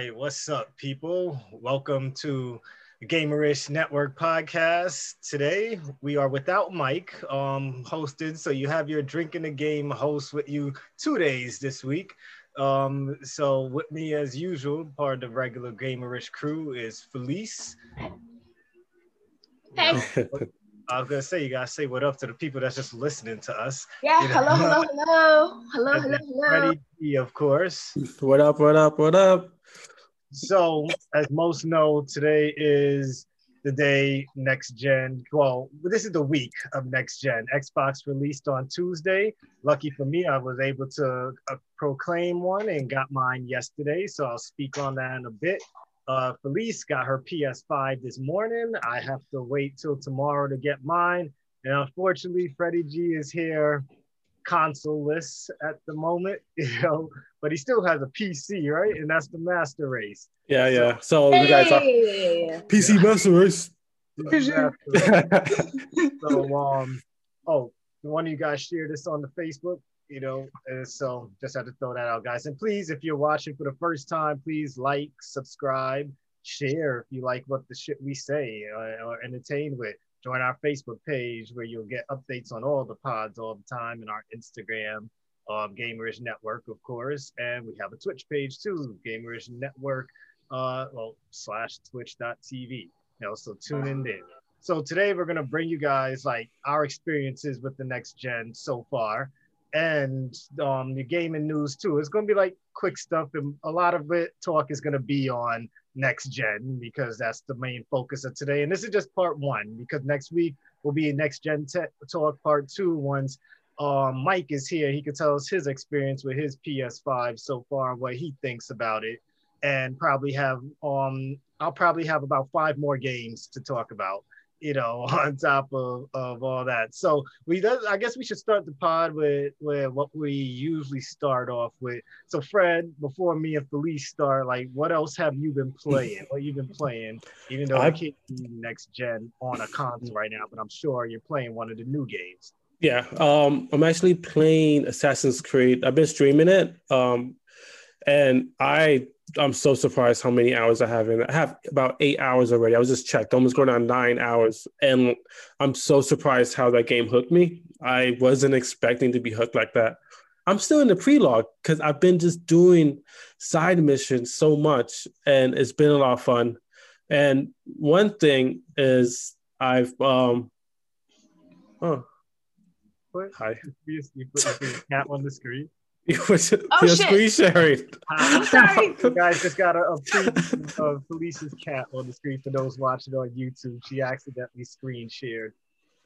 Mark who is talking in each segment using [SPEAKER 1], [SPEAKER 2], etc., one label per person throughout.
[SPEAKER 1] right, what's up, people? Welcome to Gamerish Network podcast. Today we are without Mike, um, hosted, so you have your drinking the game host with you two days this week. Um, so with me as usual, part of the regular Gamerish crew is Felice.
[SPEAKER 2] Hey.
[SPEAKER 1] I was gonna say you gotta say what up to the people that's just listening to us.
[SPEAKER 2] Yeah,
[SPEAKER 1] You know?
[SPEAKER 2] hello, hello, hello, hello, hello, hello.
[SPEAKER 1] Freddie G, of course.
[SPEAKER 3] What up? What up? What up?
[SPEAKER 1] So, as most know, today is the day next gen. Well, this is the week of next gen. Xbox released on Tuesday. Lucky for me, I was able to uh, proclaim one and got mine yesterday. So I'll speak on that in a bit. Uh, Felice got her PS5 this morning. I have to wait till tomorrow to get mine. And unfortunately, Freddie G is here consoleless at the moment, you know, but he still has a PC, right? And that's the master race.
[SPEAKER 3] Yeah, yeah. So you guys are
[SPEAKER 2] Hey.
[SPEAKER 3] PC Master Race.
[SPEAKER 1] so um oh one of you guys share this on the facebook you know and so just had to throw that out guys and please if you're watching for the first time please like subscribe share if you like what the shit we say uh, or entertain with join our facebook page where you'll get updates on all the pods all the time and our instagram um, gamerish network of course. And we have a twitch page too gamerish network uh well slash twitch.tv you know so tune in there. So today we're gonna bring you guys like our experiences with the next gen so far, and um, the gaming news too. It's gonna be like quick stuff, and a lot of it talk is gonna be on next gen because that's the main focus of today. And this is just part one because next week will be next gen tech talk part two. Once um, Mike is here, he can tell us his experience with his PS5 so far, and what he thinks about it, and probably have um, I'll probably have about five more games to talk about you know, on top of, of all that. So we does I guess we should start the pod with with what we usually start off with. So Fred, before me and Felice start, like what else have you been playing? what you been playing? Even though I
[SPEAKER 3] I-
[SPEAKER 1] can't see next gen on a console right now, but I'm sure you're playing one of the new games.
[SPEAKER 3] Yeah. Um, I'm actually playing Assassin's Creed. I've been streaming it. Um, and I I'm so surprised how many hours I have in. I have about eight hours already. I was just checked, almost going on nine hours. And I'm so surprised how that game hooked me. I wasn't expecting to be hooked like that. I'm still in the pre-log because I've been just doing side missions so much and it's been a lot of fun. And one thing is I've um oh
[SPEAKER 1] What?
[SPEAKER 3] hi.
[SPEAKER 1] You, you put cat on the screen.
[SPEAKER 3] You was
[SPEAKER 2] Oh,
[SPEAKER 3] your
[SPEAKER 2] shit.
[SPEAKER 3] screen sharing.
[SPEAKER 2] Sorry.
[SPEAKER 1] You guys just got a, a preview of Felice's cat on the screen for those watching on YouTube. She accidentally screen shared.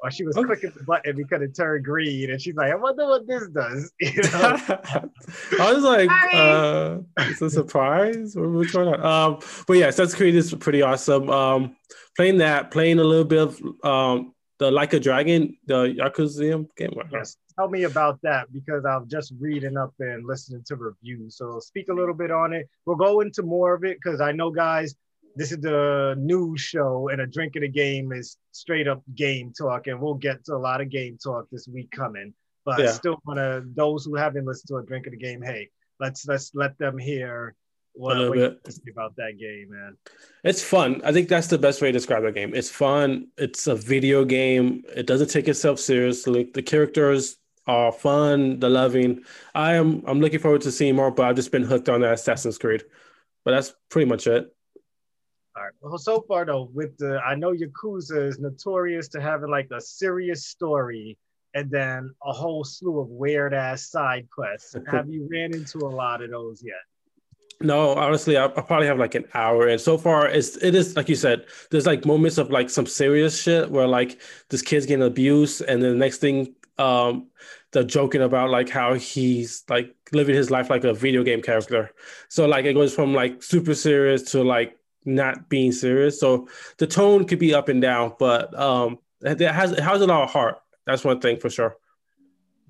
[SPEAKER 1] Or she was
[SPEAKER 3] Okay.
[SPEAKER 1] clicking the button because it turned green, and she's like, "I wonder what this does." You know?
[SPEAKER 3] I was like, uh, it's a surprise. What- What's going on? Um, but yeah, Assassin's Creed is pretty awesome. Um, playing that, playing a little bit of um, the Like a Dragon, the Yakuza game.
[SPEAKER 1] yes. Tell me about that because I'm just reading up and listening to reviews. So speak a little bit on it. We'll go into more of it because I know, guys, this is the news show, and a drink of the game is straight up game talk, and we'll get to a lot of game talk this week coming. But I still want to those who haven't listened to a drink of the game, hey, let's let's let them hear what,
[SPEAKER 3] A
[SPEAKER 1] what you
[SPEAKER 3] bit.
[SPEAKER 1] have to say about that game, man.
[SPEAKER 3] It's fun. I think that's the best way to describe the game. It's fun. It's a video game. It doesn't take itself seriously. The characters are fun. The loving. I am. I'm looking forward to seeing more. But I've just been hooked on the Assassin's Creed. But that's pretty much it.
[SPEAKER 1] All right. Well, so far though, with the I know Yakuza is notorious to having like a serious story and then a whole slew of weird ass side quests. Have you ran into a lot of those yet?
[SPEAKER 3] No, honestly, I, I probably have like an hour, and so far, it's it is like you said. There's like moments of like some serious shit where like this kid's getting abused, and then the next thing, um, they're joking about like how he's like living his life like a video game character. So like it goes from like super serious to like not being serious. So the tone could be up and down, but um, it has it has a lot of heart. That's one thing for sure.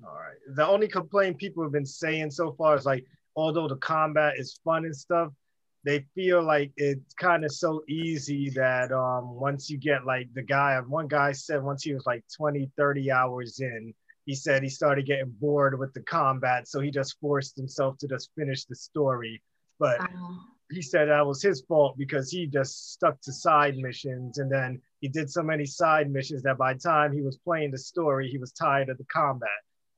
[SPEAKER 1] All right. The only complaint people have been saying so far is like, although the combat is fun and stuff, they feel like it's kind of so easy that um once you get like the guy, one guy said once he was like 20, 30 hours in, he said he started getting bored with the combat, so he just forced himself to just finish the story. But he said that was his fault because he just stuck to side missions and then he did so many side missions that by the time he was playing the story, he was tired of the combat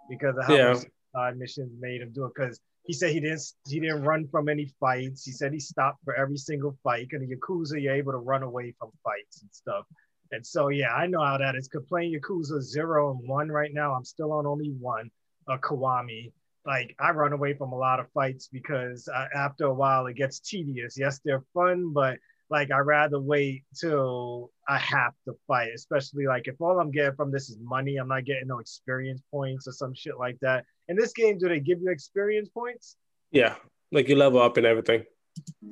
[SPEAKER 1] because of how
[SPEAKER 3] Yeah.
[SPEAKER 1] side missions made him do it. Because he said he didn't he didn't run from any fights. He said he stopped for every single fight. Because the Yakuza, you're able to run away from fights and stuff. And so yeah, I know how that is. Cause playing Yakuza zero and one right now, I'm still on only one, a Kiwami. Like I run away from a lot of fights because uh, after a while it gets tedious. Yes, they're fun, but like I rather wait till I have to fight, especially like if all I'm getting from this is money, I'm not getting no experience points or some shit like that. In this game, do they give you experience points?
[SPEAKER 3] Yeah, like you level up and everything.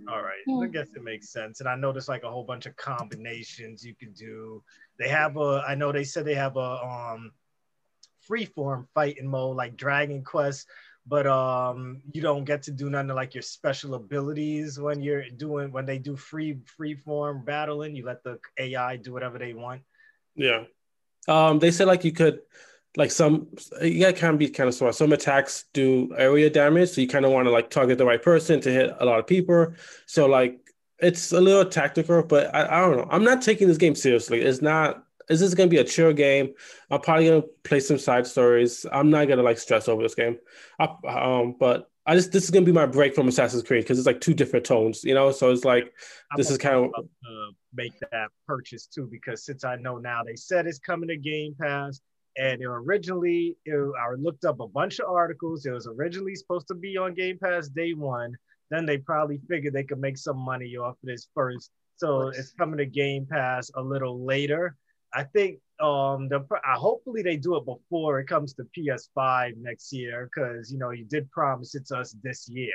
[SPEAKER 1] All right,
[SPEAKER 2] Hmm.
[SPEAKER 1] I guess it makes sense. And I noticed like a whole bunch of combinations you can do. They have a, I know they said they have a um freeform fighting mode like Dragon Quest, but um you don't get to do none of like your special abilities when you're doing when they do free freeform battling. You let the AI do whatever they want.
[SPEAKER 3] Yeah. Um, they said like you could, like some, yeah, it can be kind of smart. Some attacks do area damage, so you kind of want to like target the right person to hit a lot of people. So like it's a little tactical, but I, I don't know. I'm not taking this game seriously. It's not. Is this gonna be a chill game? I'm probably gonna play some side stories. I'm not gonna like stress over this game. I, um, but I just this is gonna be my break from Assassin's Creed because it's like two different tones, you know. So it's like
[SPEAKER 1] I'm
[SPEAKER 3] This is kind of-
[SPEAKER 1] to make that purchase too because since I know now they said it's coming to Game Pass, and it originally it, I looked up a bunch of articles. It was originally supposed to be on Game Pass day one. Then they probably figured they could make some money off of this first, so it's coming to Game Pass a little later. I think um the I hopefully they do it before it comes to PS5 next year because you know you did promise it to us this year.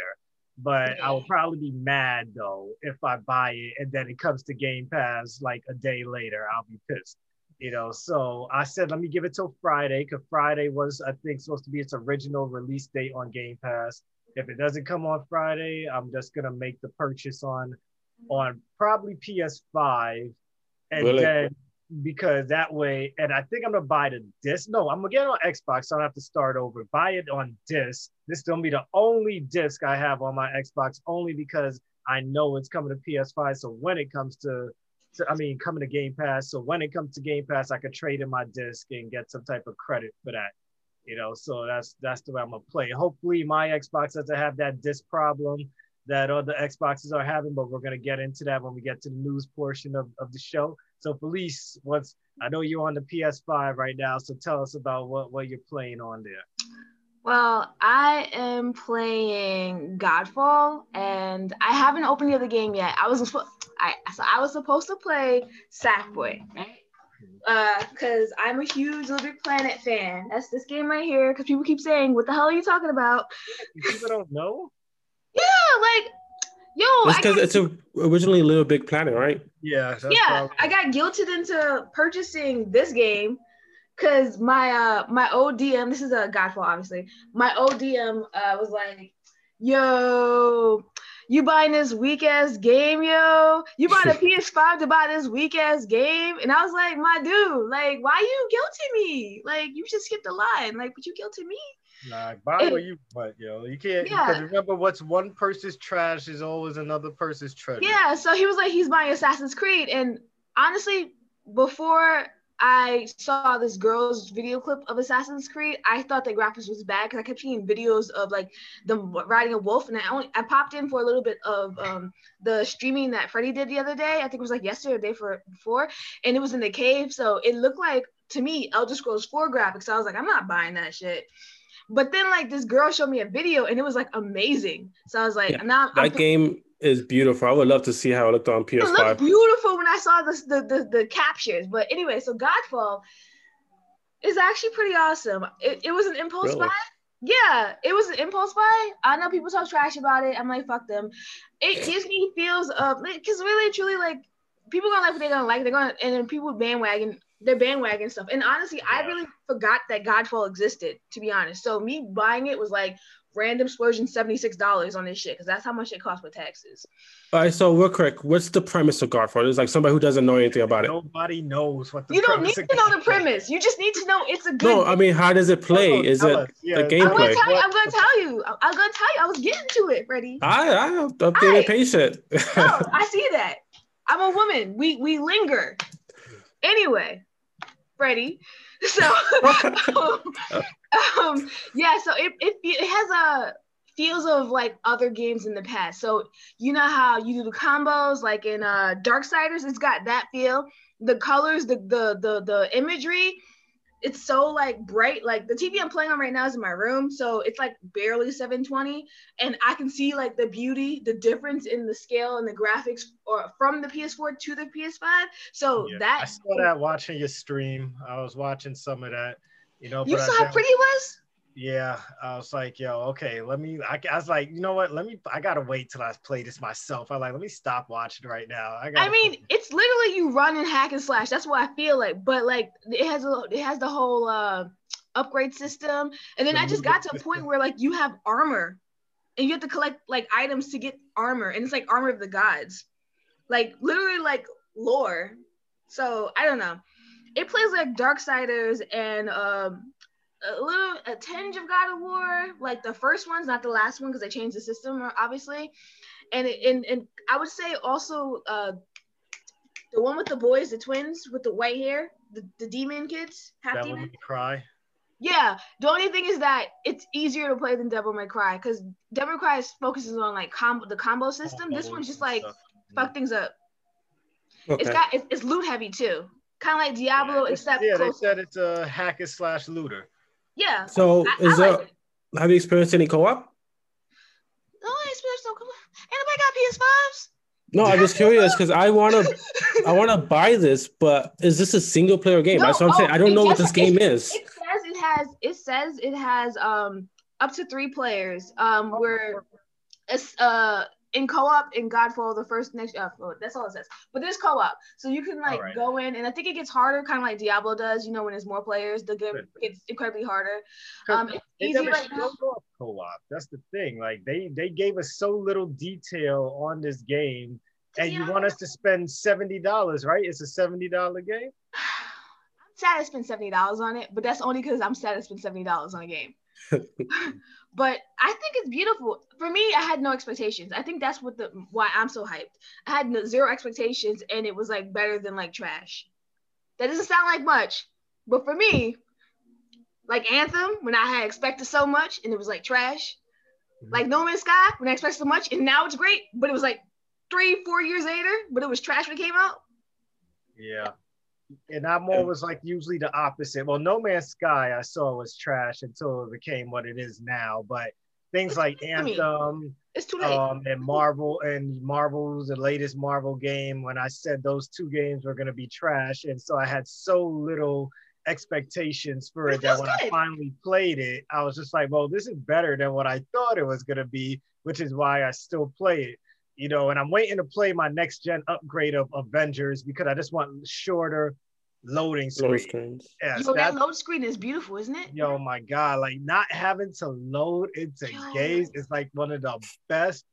[SPEAKER 1] But I will probably be mad though if I buy it and then it comes to Game Pass like a day later. I'll be pissed. You know, so I said let me give it till Friday because Friday was I think supposed to be its original release date on Game Pass. If it doesn't come on Friday, I'm just gonna make the purchase on on probably PS5 and
[SPEAKER 3] Really?
[SPEAKER 1] then because that way, and I think I'm gonna buy the disc. No, I'm gonna get it on Xbox, so I don't have to start over. Buy it on disc. This is gonna be the only disc I have on my Xbox, only because I know it's coming to PS5. So when it comes to, to I mean, coming to Game Pass. So when it comes to Game Pass, I could trade in my disc and get some type of credit for that. You know, so that's that's the way I'm gonna play. Hopefully, my Xbox doesn't have that disc problem that other Xboxes are having, but we're gonna get into that when we get to the news portion of, of the show. So, Felice, what's I know you're on the PS5 right now, so tell us about what what you're playing on there.
[SPEAKER 2] Well, I am playing Godfall, and I haven't opened the other game yet. I was supposed, I so I was supposed to play Sackboy, right? Uh, cause I'm a huge Little Big Planet fan. That's this game right here. Cause people keep saying, "What the hell are you talking about?"
[SPEAKER 1] People don't know.
[SPEAKER 2] Yeah, like, yo,
[SPEAKER 3] it's
[SPEAKER 2] I
[SPEAKER 3] because
[SPEAKER 2] got-
[SPEAKER 3] it's a, originally Little Big Planet, right?
[SPEAKER 1] Yeah, that's
[SPEAKER 2] yeah,
[SPEAKER 1] probably-
[SPEAKER 2] I got guilted into purchasing this game because my uh my ODM, this is a Godfall, obviously. My ODM uh was like, yo, you buying this weak ass game, yo? You bought a PS5 to buy this weak ass game? And I was like, my dude, like, why you guilting me? Like, you just skipped the line. Like, but you guilty me?
[SPEAKER 1] Nah, buy what you want, yo. You can't
[SPEAKER 2] Yeah.
[SPEAKER 1] remember what's one person's trash is always another person's treasure.
[SPEAKER 2] Yeah, so he was like, he's buying Assassin's Creed. And honestly, before I saw this girl's video clip of Assassin's Creed, I thought the graphics was bad because I kept seeing videos of like them riding a wolf, and I only I popped in for a little bit of um the streaming that Freddie did the other day. I think it was like yesterday or the day for before, and it was in the cave, so it looked like to me Elder Scrolls 4 graphics. So I was like, I'm not buying that shit. But then like this girl showed me a video and it was like amazing. So I was like,
[SPEAKER 3] Yeah,
[SPEAKER 2] now I'm
[SPEAKER 3] That game is beautiful. I would love to see how it looked on PS5.
[SPEAKER 2] it looked
[SPEAKER 3] PS5.
[SPEAKER 2] beautiful when I saw this, the, the the captures. But anyway, so Godfall is actually pretty awesome. It, it was an impulse
[SPEAKER 3] Really?
[SPEAKER 2] buy. Yeah, it was an impulse buy. I know people talk trash about it. I'm like, fuck them. It gives me feels of because really truly like people gonna like what they're gonna like. They're gonna and then people bandwagon their bandwagon stuff. And honestly, I really forgot that Godfall existed, to be honest. So me buying it was like random splurging $76 on this shit, because that's how much it costs with taxes.
[SPEAKER 3] All right, so real quick, what's the premise of Godfather? It's like somebody who doesn't know anything about it.
[SPEAKER 1] Nobody knows what the premise
[SPEAKER 2] You don't need to know the premise. You just need to know it's a good
[SPEAKER 3] No, I mean, how does it oh, play?
[SPEAKER 1] Oh,
[SPEAKER 3] Is it
[SPEAKER 1] us. Yeah,
[SPEAKER 3] the
[SPEAKER 2] I'm
[SPEAKER 3] gameplay?
[SPEAKER 2] gonna tell you. I'm gonna tell you. I'm I'm gonna tell you. I was getting to it, Freddie.
[SPEAKER 3] I, I, I'm getting
[SPEAKER 2] Alright.
[SPEAKER 3] patient.
[SPEAKER 2] No, oh, I see that. I'm a woman. We we linger. Anyway, Freddie. So um, yeah, so it, it it has a feels of like other games in the past. So you know how you do the combos like in uh Darksiders, it's got that feel. The colors, the the the the imagery, it's so like bright. Like the TV I'm playing on right now is in my room, so it's like barely 720, and I can see like the beauty, the difference in the scale and the graphics, or from the PS4 to the PS5. So
[SPEAKER 1] Yeah, I saw that watching your stream. I was watching some of that. You know,
[SPEAKER 2] you
[SPEAKER 1] but I
[SPEAKER 2] saw how pretty it was.
[SPEAKER 1] Yeah, I was like, yo, okay, let me. I, I was like, you know what? Let me. I gotta wait till I play this myself. I like, let me stop watching right now. I got.
[SPEAKER 2] I mean, it's literally you run and hack and slash. That's what I feel like. But like it has a it has the whole uh upgrade system. And then
[SPEAKER 1] The
[SPEAKER 2] I just got to a point where like you have armor and you have to collect like items to get armor. And it's like armor of the gods. Like literally like lore. So I don't know. It plays like Darksiders and um a little a tinge of God of War, like the first one's not the last one because they changed the system, obviously. And it, and and I would say also uh the one with the boys, the twins with the white hair, the, the demon kids, half
[SPEAKER 1] that
[SPEAKER 2] demon.
[SPEAKER 1] would cry.
[SPEAKER 2] Yeah, the only thing is that it's easier to play than Devil May Cry because Devil May Cry is- focuses on like combo the combo system. This one's just like
[SPEAKER 1] stuff.
[SPEAKER 2] fuck things up.
[SPEAKER 3] Okay.
[SPEAKER 2] It's got it's, it's loot heavy too, kind of like Diablo
[SPEAKER 1] Yeah,
[SPEAKER 2] except
[SPEAKER 1] yeah, they said it's a hacker slash looter.
[SPEAKER 2] Yeah,
[SPEAKER 3] So,
[SPEAKER 2] I,
[SPEAKER 3] is
[SPEAKER 2] I
[SPEAKER 3] there?
[SPEAKER 2] like it.
[SPEAKER 3] Have you experienced any co-op?
[SPEAKER 2] No, I experienced no. Come on, anybody got PS5s?
[SPEAKER 3] No, I'm just curious because I want to. I want to buy this, but is this a single player game?
[SPEAKER 2] No,
[SPEAKER 3] That's what I'm saying.
[SPEAKER 2] oh,
[SPEAKER 3] I don't know what this game
[SPEAKER 2] it-
[SPEAKER 3] is.
[SPEAKER 2] It says it has. It says it has um up to three players. Um, where it's uh in co-op in Godfall the first next. Uh, that's all it says. But there's co-op, so you can like
[SPEAKER 1] Alright.
[SPEAKER 2] go in, and I think it gets harder, kind of like Diablo does. You know, when there's more players, the game gets incredibly harder. Um, it's easy right now.
[SPEAKER 1] co-op. That's the thing. Like they they gave us so little detail on this game, and you want us to spend seventy dollars, right? It's a seventy dollar game.
[SPEAKER 2] I'm sad I spent seventy dollars on it, but that's only because I'm sad I spent seventy dollars on a game. but I think it's beautiful. For me, I had no expectations. I think that's what the why I'm so hyped. I had no, zero expectations, and it was like better than like trash. That doesn't sound like much, but for me, like Anthem, when I had expected so much and it was like trash,
[SPEAKER 1] Mhm.
[SPEAKER 2] like No Man's Sky, when I expected so much and now it's great, but it was like three, four years later, but it was trash when it came out.
[SPEAKER 1] Yeah. And I'm always like usually the opposite. Well, No Man's Sky I saw was trash until it became what it is now. But things like
[SPEAKER 2] I mean,
[SPEAKER 1] Anthem
[SPEAKER 2] It's too late.
[SPEAKER 1] um, and Marvel and Marvel's the latest Marvel game when I said those two games were gonna be trash. And so I had so little expectations for it
[SPEAKER 2] it
[SPEAKER 1] that when I finally played it, I was just like, well, this is better than what I thought it was gonna be, which is why I still play it you know, and I'm waiting to play my next gen upgrade of Avengers because I just want shorter loading
[SPEAKER 3] Load screens.
[SPEAKER 1] Yes,
[SPEAKER 2] Yo, that
[SPEAKER 1] that,
[SPEAKER 2] load screen is beautiful, isn't it?
[SPEAKER 1] yo, my God, like not having to load into
[SPEAKER 2] Yo.
[SPEAKER 1] games is like one of the best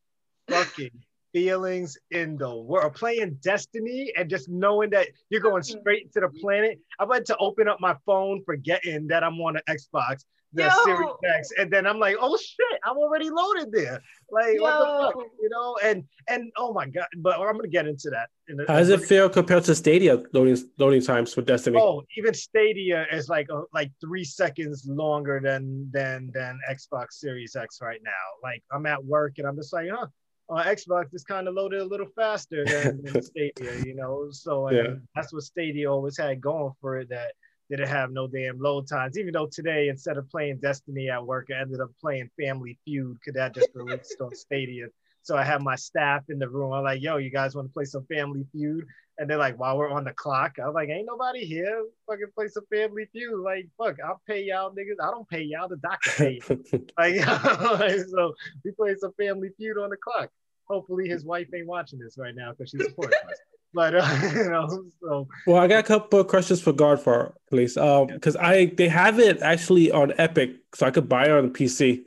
[SPEAKER 1] fucking feelings in the world. Playing Destiny and just knowing that you're going
[SPEAKER 2] Mm.
[SPEAKER 1] straight to the planet. I went to open up my phone, forgetting that I'm on an Xbox, the
[SPEAKER 2] Yo.
[SPEAKER 1] Series X, and then I'm like, oh shit, I'm already loaded there. Like what the fuck, you know? And and oh my god, but I'm gonna get into that. In a,
[SPEAKER 3] How does it feel compared to Stadia loading loading times for Destiny?
[SPEAKER 1] Oh, even Stadia is like uh, like three seconds longer than than than Xbox Series X right now. Like I'm at work and I'm just like, huh, uh, Xbox is kind of loaded a little faster than, than Stadia, you know. So
[SPEAKER 3] Yeah.
[SPEAKER 1] that's what Stadia always had going for it that didn't have no damn load times. Even though today instead of playing Destiny at work, I ended up playing Family Feud because that just released on Stadia. So I have my staff in the room. I'm like, yo, you guys want to play some Family Feud? And they're like, while we're on the clock, I was like, ain't nobody here. Fucking play some Family Feud. Like, fuck, I'll pay y'all niggas. I don't pay y'all. The doctor pay. like, so we play some Family Feud on the clock. Hopefully his wife ain't watching this right now because she supports us. But uh, you know, so
[SPEAKER 3] Well, I got a couple of questions for Godfall, please. Um, because I they have it actually on Epic, so I could buy it on the PC.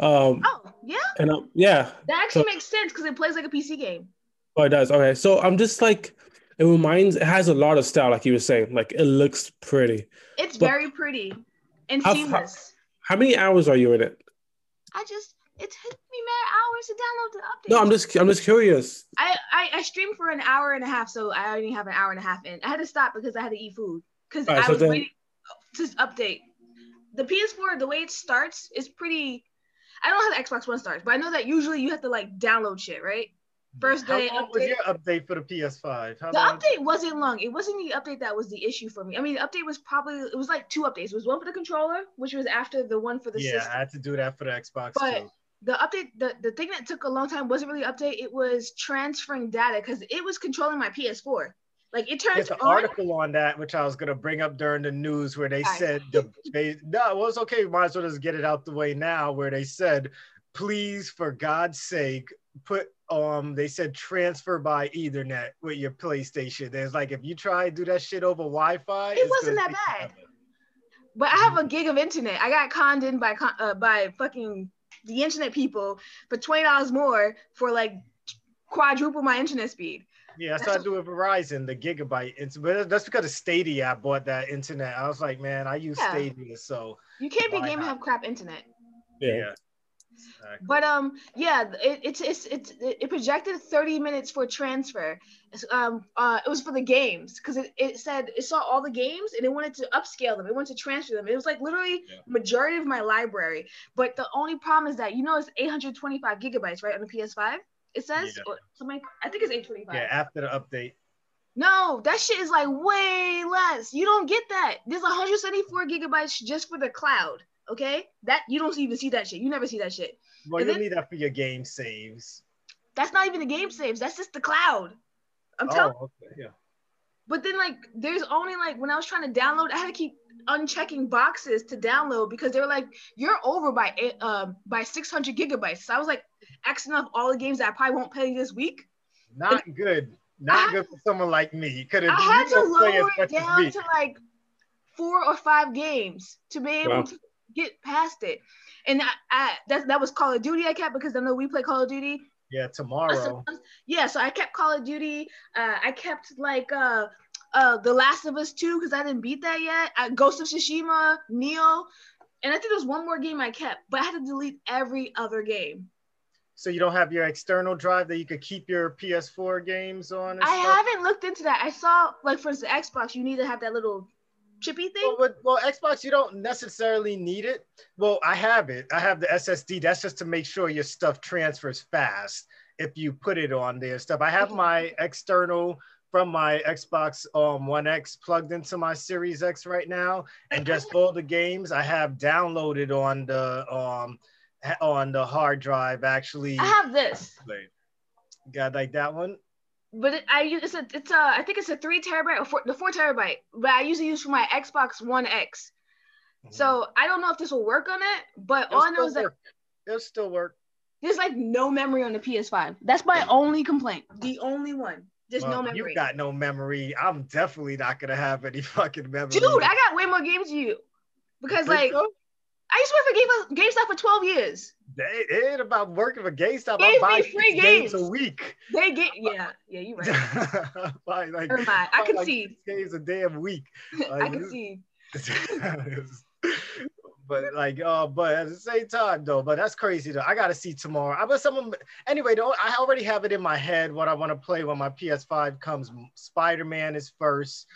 [SPEAKER 3] Um,
[SPEAKER 2] Oh, yeah.
[SPEAKER 3] and um, yeah,
[SPEAKER 2] That actually
[SPEAKER 3] So-
[SPEAKER 2] makes sense because it plays like a PC game.
[SPEAKER 3] oh, it does. Okay, so I'm just like, it reminds, it has a lot of style, like you were saying, like it looks pretty.
[SPEAKER 2] It's
[SPEAKER 3] But-
[SPEAKER 2] very pretty and
[SPEAKER 3] How-
[SPEAKER 2] seamless.
[SPEAKER 3] How many hours are you in it?
[SPEAKER 2] I just it took me mad hours to download the update.
[SPEAKER 3] No, I'm just, I'm just curious.
[SPEAKER 2] I, I I streamed for an hour and a half, so I already have an hour and a half in. I had to stop because I had to eat food because
[SPEAKER 3] Alright,
[SPEAKER 2] I
[SPEAKER 3] so
[SPEAKER 2] was
[SPEAKER 3] then-
[SPEAKER 2] waiting to update. The PS4, the way it starts is pretty. I don't know how the Xbox One starts, but I know that usually you have to like download shit, right? First day.
[SPEAKER 1] how
[SPEAKER 2] day
[SPEAKER 1] long was
[SPEAKER 2] update.
[SPEAKER 1] your update for the PS5? How
[SPEAKER 2] The
[SPEAKER 1] long-
[SPEAKER 2] update wasn't long. It wasn't the update that was the issue for me. I mean, the update was probably it was like two updates. It was one for the controller, which was after the one for the
[SPEAKER 1] Yeah,
[SPEAKER 2] system.
[SPEAKER 1] I had to do that for the Xbox
[SPEAKER 2] But
[SPEAKER 1] too.
[SPEAKER 2] The update, the, the thing that took a long time wasn't really update. It was transferring data because it was controlling my PS4. Like it turns
[SPEAKER 1] There's an
[SPEAKER 2] on.
[SPEAKER 1] article on that which I was gonna bring up during the news where they said the they no, well it's okay. Might as well just get it out the way now. Where they said, please for God's sake, put um they said transfer by Ethernet with your PlayStation. There's like if you try to do that shit over Wi-Fi,
[SPEAKER 2] It wasn't that bad. But I have a gig of internet. I got conned in by con- uh, by fucking the internet people for twenty dollars more for like quadruple my internet speed.
[SPEAKER 1] Yeah, that's what I do with Verizon, the gigabyte. It's but that's because of Stadia. I bought that internet. I was like, man, I use
[SPEAKER 2] Yeah.
[SPEAKER 1] Stadia, so
[SPEAKER 2] You can't be
[SPEAKER 1] Why
[SPEAKER 2] game
[SPEAKER 1] not?
[SPEAKER 2] have crap internet.
[SPEAKER 3] Yeah.
[SPEAKER 1] yeah. Exactly.
[SPEAKER 2] But um, yeah, it, it's it's it's it projected 30 minutes for transfer. Um, uh, it was for the games because it, it said it saw all the games and it wanted to upscale them. It wanted to transfer them. It was like literally
[SPEAKER 3] Yeah.
[SPEAKER 2] majority of my library. But the only problem is that you know it's 825 gigabytes, right, on the PS5. It says
[SPEAKER 1] Yeah.
[SPEAKER 2] or something. I think it's 825.
[SPEAKER 1] Yeah, after the update.
[SPEAKER 2] No, that shit is like way less. You don't get that. There's 174 gigabytes just for the cloud. Okay, that you don't even see that shit. You never see that shit.
[SPEAKER 1] Well,
[SPEAKER 2] And
[SPEAKER 1] you'll
[SPEAKER 2] then-
[SPEAKER 1] need that for your game saves.
[SPEAKER 2] That's not even the game saves. That's just the cloud. I'm telling.
[SPEAKER 1] Oh, okay. Yeah.
[SPEAKER 2] But then like, there's only like when I was trying to download, I had to keep unchecking boxes to download because they were like, you're over by eight, um by 600 gigabytes. So I was like, Xing off all the games that I probably won't play this week.
[SPEAKER 1] Not good. Not
[SPEAKER 2] I-
[SPEAKER 1] good for someone like me. Could
[SPEAKER 2] I had to
[SPEAKER 1] don't play as
[SPEAKER 2] lower it down to like four or five games to be able
[SPEAKER 3] Wow.
[SPEAKER 2] to get past it. And I, I that that was Call of Duty I kept because I know we play Call of Duty.
[SPEAKER 1] Yeah, tomorrow.
[SPEAKER 2] Yeah, so I kept Call of Duty. Uh, I kept like uh, uh, The Last of Us 2 because I didn't beat that yet. Uh, Ghost of Tsushima, Nioh, and I think there was one more game I kept, but I had to delete every other game.
[SPEAKER 1] So you don't have your external drive that you could keep your PS4 games on.
[SPEAKER 2] I
[SPEAKER 1] stuff?
[SPEAKER 2] haven't looked into that. I saw like for instance Xbox, you need to have that little chippy thing.
[SPEAKER 1] Well, with, well, Xbox, you don't necessarily need it. Well, I have it. I have the SSD. That's just to make sure your stuff transfers fast if you put it on there stuff. I have my external from my Xbox um, One X plugged into my Series X right now, and just all the games I have downloaded on the um on the hard drive. Actually,
[SPEAKER 2] I have this.
[SPEAKER 1] got like that one.
[SPEAKER 2] But it, I use it's a it's a I think it's a three terabyte or four, the four terabyte, but I usually use for my Xbox One X. Mm-hmm. So I don't know if this will work on it, but all I know
[SPEAKER 1] It'll
[SPEAKER 2] is
[SPEAKER 1] still
[SPEAKER 2] that
[SPEAKER 1] work. It'll still work.
[SPEAKER 2] there's like no memory on the PS5. That's my only complaint. The only one. There's no memory.
[SPEAKER 1] You got no memory. I'm definitely not gonna have any fucking memory.
[SPEAKER 2] Dude, I got way more games than you. Because
[SPEAKER 1] Think
[SPEAKER 2] like
[SPEAKER 1] so?
[SPEAKER 2] I used to work for GameStop for 12 years.
[SPEAKER 1] They- It ain't about working for GameStop.
[SPEAKER 2] Gave
[SPEAKER 1] I'm
[SPEAKER 2] me free
[SPEAKER 1] six games a week.
[SPEAKER 2] They get yeah, yeah, you right.
[SPEAKER 1] Buying, like,
[SPEAKER 2] Never mind. I
[SPEAKER 1] like,
[SPEAKER 2] concede.
[SPEAKER 1] games a damn week.
[SPEAKER 2] I
[SPEAKER 1] Like,
[SPEAKER 2] concede.
[SPEAKER 1] but like, uh, but at the same time though, but that's crazy though. I gotta see tomorrow. I but someone anyway. Though I already have it in my head what I want to play when my PS5 comes. Spider Man is first.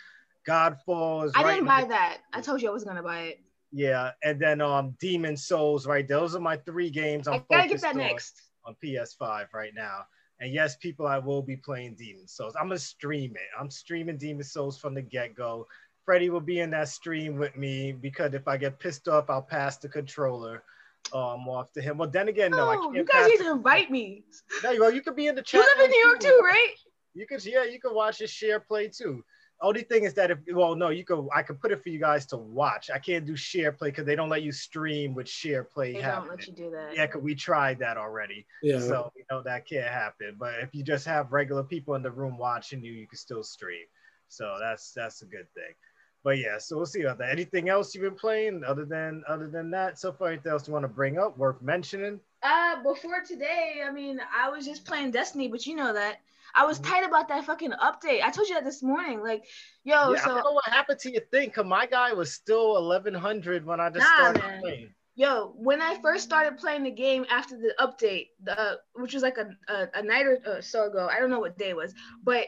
[SPEAKER 1] Godfall is
[SPEAKER 2] I
[SPEAKER 1] right.
[SPEAKER 2] didn't buy that. I told you I wasn't gonna buy it.
[SPEAKER 1] Yeah, and then um Demon Souls, right? Those are my three games I'm
[SPEAKER 2] I gotta get
[SPEAKER 1] focused
[SPEAKER 2] that
[SPEAKER 1] on,
[SPEAKER 2] next.
[SPEAKER 1] on PS5 right now. And yes, people, I will be playing Demon Souls. I'm gonna stream it. I'm streaming Demon Souls from the get-go. Freddie will be in that stream with me because if I get pissed off, I'll pass the controller um off to him. Well, then again, no, I can't.
[SPEAKER 2] you guys need to invite me.
[SPEAKER 1] No, well, you could be in the chat.
[SPEAKER 2] You live in New York too, right?
[SPEAKER 1] You could, yeah, you could watch his share play too. Only thing is that if well, no, you go. I could put it for you guys to watch. I can't do share play because they don't let you stream with share play.
[SPEAKER 2] They
[SPEAKER 1] happening.
[SPEAKER 2] don't let you do that.
[SPEAKER 1] Yeah, cause we tried that already.
[SPEAKER 3] Yeah.
[SPEAKER 1] So you know that can't happen. But if you just have regular people in the room watching you, you can still stream. So that's that's a good thing. But yeah, so we'll see about that. Anything else you've been playing other than other than that? So far, anything else you want to bring up worth mentioning?
[SPEAKER 2] Uh, before today, I mean, I was just playing Destiny, but you know that. I was
[SPEAKER 1] Mhm.
[SPEAKER 2] tight about that fucking update. I told you that this morning. Like, yo,
[SPEAKER 1] yeah, I
[SPEAKER 2] so
[SPEAKER 1] don't know what happened to your thing. Cause my guy was still 1100 when I just
[SPEAKER 2] Nah,
[SPEAKER 1] started
[SPEAKER 2] man.
[SPEAKER 1] playing.
[SPEAKER 2] Yo, when I first started playing the game after the update, the which was like a, a, a night or uh, so ago, I don't know what day it was, but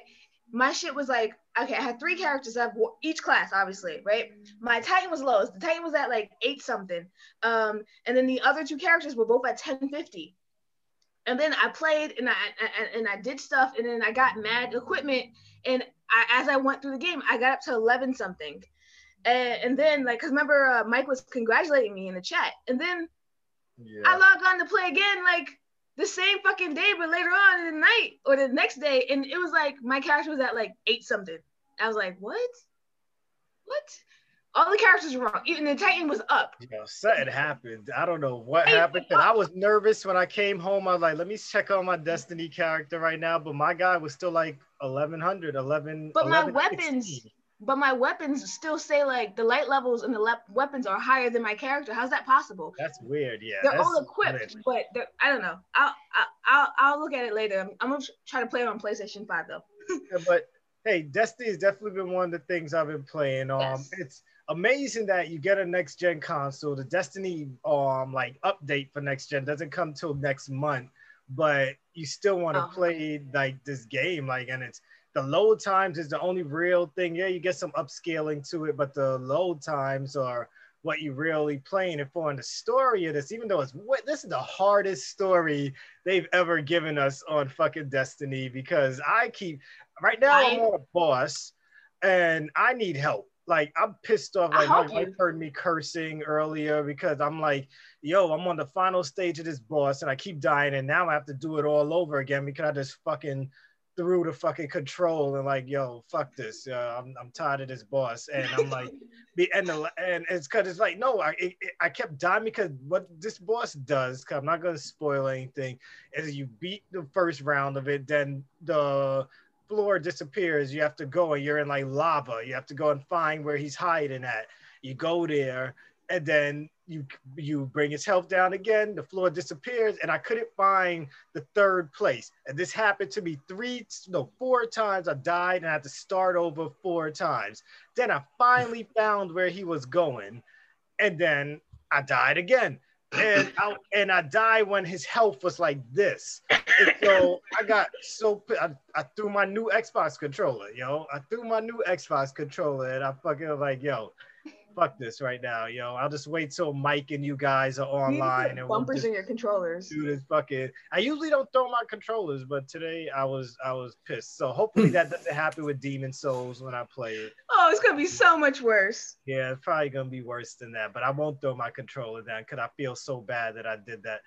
[SPEAKER 2] my shit was like, okay, I had three characters, I have each class, obviously, right? My Titan was lowest. The Titan was at like eight something, um, and then the other two characters were both at 1050. And then I played and I and, and I did stuff, and then I got mad equipment, and I, as I went through the game, I got up to 11 something. And, and then like, cause remember uh, Mike was congratulating me in the chat, and then
[SPEAKER 1] Yeah.
[SPEAKER 2] I log on to play again like the same fucking day, but later on in the night or the next day, and it was like my character was at like eight something. I was like, what? What? All the characters were wrong. Even the Titan was up.
[SPEAKER 1] You know, something happened. I don't know what happened. I was nervous when I came home. I was like, let me check on my Destiny character right now. But my guy was still like 1100, 11.
[SPEAKER 2] But my
[SPEAKER 1] 1116.
[SPEAKER 2] weapons- But my weapons still say like the light levels and the le- weapons are higher than my character. How's that possible?
[SPEAKER 1] That's weird. Yeah.
[SPEAKER 2] They're all equipped,
[SPEAKER 1] glitch.
[SPEAKER 2] but I don't know. I'll, I'll I'll look at it later. I'm, I'm gonna try to play it on PlayStation Five though.
[SPEAKER 1] Yeah, but hey, Destiny has definitely been one of the things I've been playing. Um,
[SPEAKER 2] Yes.
[SPEAKER 1] it's amazing that you get a next gen console. The Destiny um like update for next gen doesn't come till next month, but you still want to
[SPEAKER 2] Oh.
[SPEAKER 1] play like this game. Like, and it's the load times is the only real thing. Yeah, you get some upscaling to it, but the load times are what you really playing it for. And the story of this, even though it's what this is the hardest story they've ever given us on fucking Destiny because I keep right now I'm
[SPEAKER 2] I-
[SPEAKER 1] on a boss and I need help. Like I'm pissed off. Like my wife
[SPEAKER 2] you.
[SPEAKER 1] heard me cursing earlier because I'm like, yo, I'm on the final stage of this boss and I keep dying and now I have to do it all over again because I just fucking threw the fucking control and like, yo, fuck this. Uh, I'm, I'm tired of this boss. And I'm like, be and the, and it's because it's like no, I it- I kept dying because what this boss does. Cause I'm not gonna spoil anything. Is you beat the first round of it, then the floor disappears. You have to go and you're in like lava. You have to go and find where he's hiding at. You go there and then you you bring his health down again. The floor disappears, and I couldn't find the third place. And this happened to me three, no, four times. I died and I had to start over four times. Then I finally found where he was going, and then I died again. And I, and I died when his health was like this. And so I got so I, I threw my new Xbox controller, yo. I threw my new Xbox controller, and I fucking was like, yo, fuck this right now, yo. I'll just wait till Mike and you guys are
[SPEAKER 2] You need to
[SPEAKER 1] online and we'll
[SPEAKER 2] bumpers in your controllers.
[SPEAKER 1] do this fucking. I usually don't throw my controllers, but today I was I was pissed. So hopefully that doesn't happen with Demon Souls when I play it.
[SPEAKER 2] Oh, it's gonna be so much worse.
[SPEAKER 1] Yeah, it's probably gonna be worse than that. But I won't throw my controller down because I feel so bad that I did that.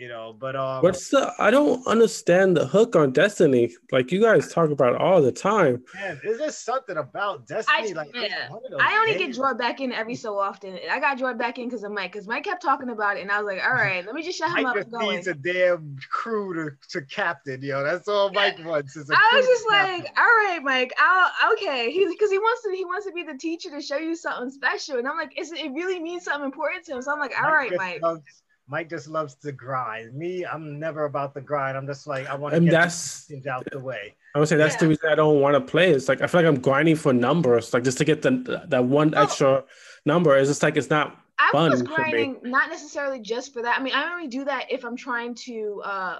[SPEAKER 1] You know, but um,
[SPEAKER 3] What's the? I don't understand the hook on Destiny. Like you guys talk about all the time.
[SPEAKER 1] man, is there something about Destiny? like,
[SPEAKER 2] yeah.
[SPEAKER 1] one of those
[SPEAKER 2] I only get
[SPEAKER 1] games-
[SPEAKER 2] drawn back in every so often. I got drawn back in because of Mike, because Mike kept talking about it, and I was like, all right, let me just shut him
[SPEAKER 1] Mike
[SPEAKER 2] up
[SPEAKER 1] just
[SPEAKER 2] and going.
[SPEAKER 1] needs a damn crew to, to captain, yo. That's all Mike wants. Is a
[SPEAKER 2] I was just
[SPEAKER 1] captain.
[SPEAKER 2] like, all right, Mike, I'll okay. He's because he wants to he wants to be the teacher to show you something special. And I'm like, is it, it really means something important to him? So I'm like, all right,
[SPEAKER 1] just
[SPEAKER 2] Mike.
[SPEAKER 1] Loves, Mike just loves to grind. Me, I'm never about the grind. I'm just like I want to
[SPEAKER 3] And
[SPEAKER 1] get
[SPEAKER 3] that's
[SPEAKER 1] things out the way.
[SPEAKER 3] I would say that's the reason I don't want to play. It's like I feel like I'm grinding for numbers, like just to get the that one
[SPEAKER 2] Oh.
[SPEAKER 3] extra number. It's just like it's not.
[SPEAKER 2] I
[SPEAKER 3] fun
[SPEAKER 2] was
[SPEAKER 3] for me.
[SPEAKER 2] grinding not necessarily just for that. I mean, I only do that if I'm trying to uh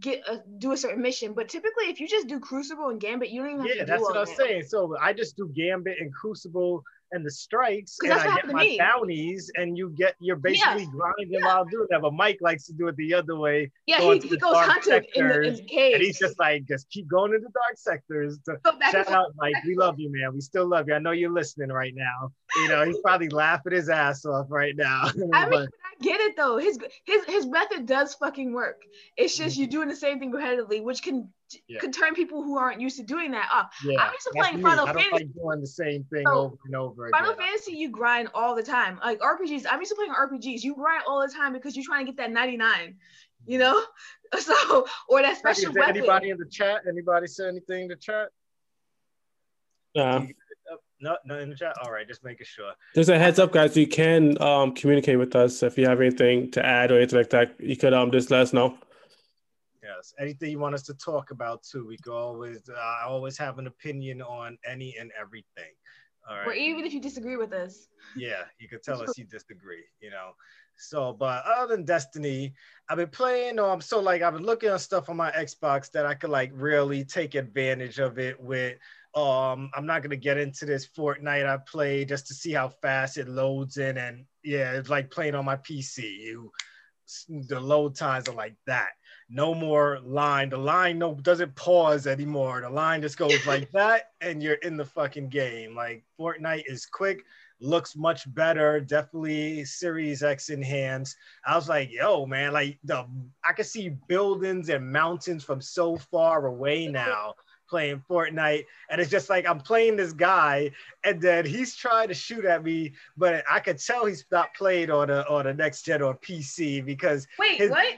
[SPEAKER 2] get a, do a certain mission. But typically, if you just do Crucible and Gambit, you don't even have
[SPEAKER 1] Yeah,
[SPEAKER 2] to
[SPEAKER 1] that's what I'm
[SPEAKER 2] that.
[SPEAKER 1] saying. So I just do Gambit and Crucible and the strikes, and I get my
[SPEAKER 2] me.
[SPEAKER 1] bounties, and you get you're basically grinding
[SPEAKER 2] Yeah.
[SPEAKER 1] while doing that. But Mike likes to do it the other way,
[SPEAKER 2] Yeah, he, he goes hunted in the, in the caves.
[SPEAKER 1] and he's just like, just keep going to the dark sectors. To,
[SPEAKER 2] Go back and
[SPEAKER 1] shout out, Mike. We love you, man. We still love you. I know you're listening right now. You know, he's probably laughing his ass off right now.
[SPEAKER 2] I mean,
[SPEAKER 1] But-
[SPEAKER 2] I get it though. His his his method does fucking work. It's just
[SPEAKER 1] Mm-hmm.
[SPEAKER 2] you're doing the same thing repetitively, which can
[SPEAKER 1] Yeah.
[SPEAKER 2] could turn people who aren't used to doing that off.
[SPEAKER 1] Yeah,
[SPEAKER 2] I'm used to playing. Final
[SPEAKER 1] I
[SPEAKER 2] Fantasy.
[SPEAKER 1] like doing the same thing
[SPEAKER 2] So,
[SPEAKER 1] over and over
[SPEAKER 2] Final
[SPEAKER 1] again.
[SPEAKER 2] Fantasy, you grind all the time. Like RPGs, I'm used to playing RPGs. You grind all the time because you're trying to get that 99, you know? So, or that special
[SPEAKER 1] there
[SPEAKER 2] weapon.
[SPEAKER 1] anybody in the chat? Anybody say anything in the chat?
[SPEAKER 3] Uh,
[SPEAKER 1] No, no in the chat. All right, just making sure.
[SPEAKER 3] just a heads up, guys. You can um, communicate with us if you have anything to add or anything like that. You could um just let us know.
[SPEAKER 1] Yes, anything you want us to talk about too. We go always. Uh, I always have an opinion on any and everything. All right.
[SPEAKER 2] or even if you disagree with us.
[SPEAKER 1] yeah, you could tell us you disagree, you know. So, but other than Destiny, I've been playing. Um, so like I've been looking at stuff on my Xbox that I could like really take advantage of it with. Um, I'm not gonna get into this Fortnite I played just to see how fast it loads in, and yeah, it's like playing on my PC. You, the load times are like that. No more line. The line no doesn't pause anymore. The line just goes like that, and you're in the fucking game. Like Fortnite is quick looks much better. Definitely Series X enhanced. I was like, yo, man, like the I can see buildings and mountains from so far away now playing Fortnite. And it's just like I'm playing this guy, and then he's trying to shoot at me, but I could tell he's not played on a on a next gen or PC because
[SPEAKER 2] Wait,
[SPEAKER 1] His-
[SPEAKER 2] what?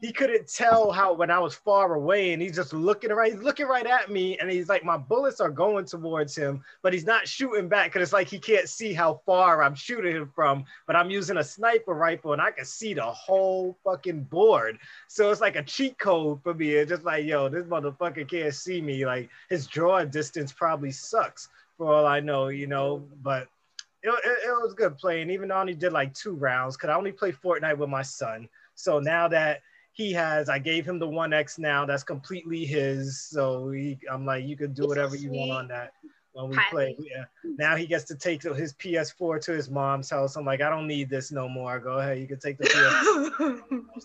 [SPEAKER 1] He couldn't tell how when I was far away and he's just looking around. He's looking right at me and he's like, my bullets are going towards him, but he's not shooting back because it's like he can't see how far I'm shooting him from. But I'm using a sniper rifle and I can see the whole fucking board. So it's like a cheat code for me. It's just like, yo, this motherfucker can't see me. Like his draw distance probably sucks for all I know, you know. But it, it, it was good playing, even though I only did like two rounds because I only play Fortnite with my son. So now that he has i gave him the 1x now that's completely his. So he, i'm like you can do
[SPEAKER 2] It's
[SPEAKER 1] whatever
[SPEAKER 2] so
[SPEAKER 1] you want on that when we
[SPEAKER 2] Hi.
[SPEAKER 1] play. Yeah. now he gets to take his ps4 to his mom's house. I'm like i don't need this no more. Go ahead you can take the ps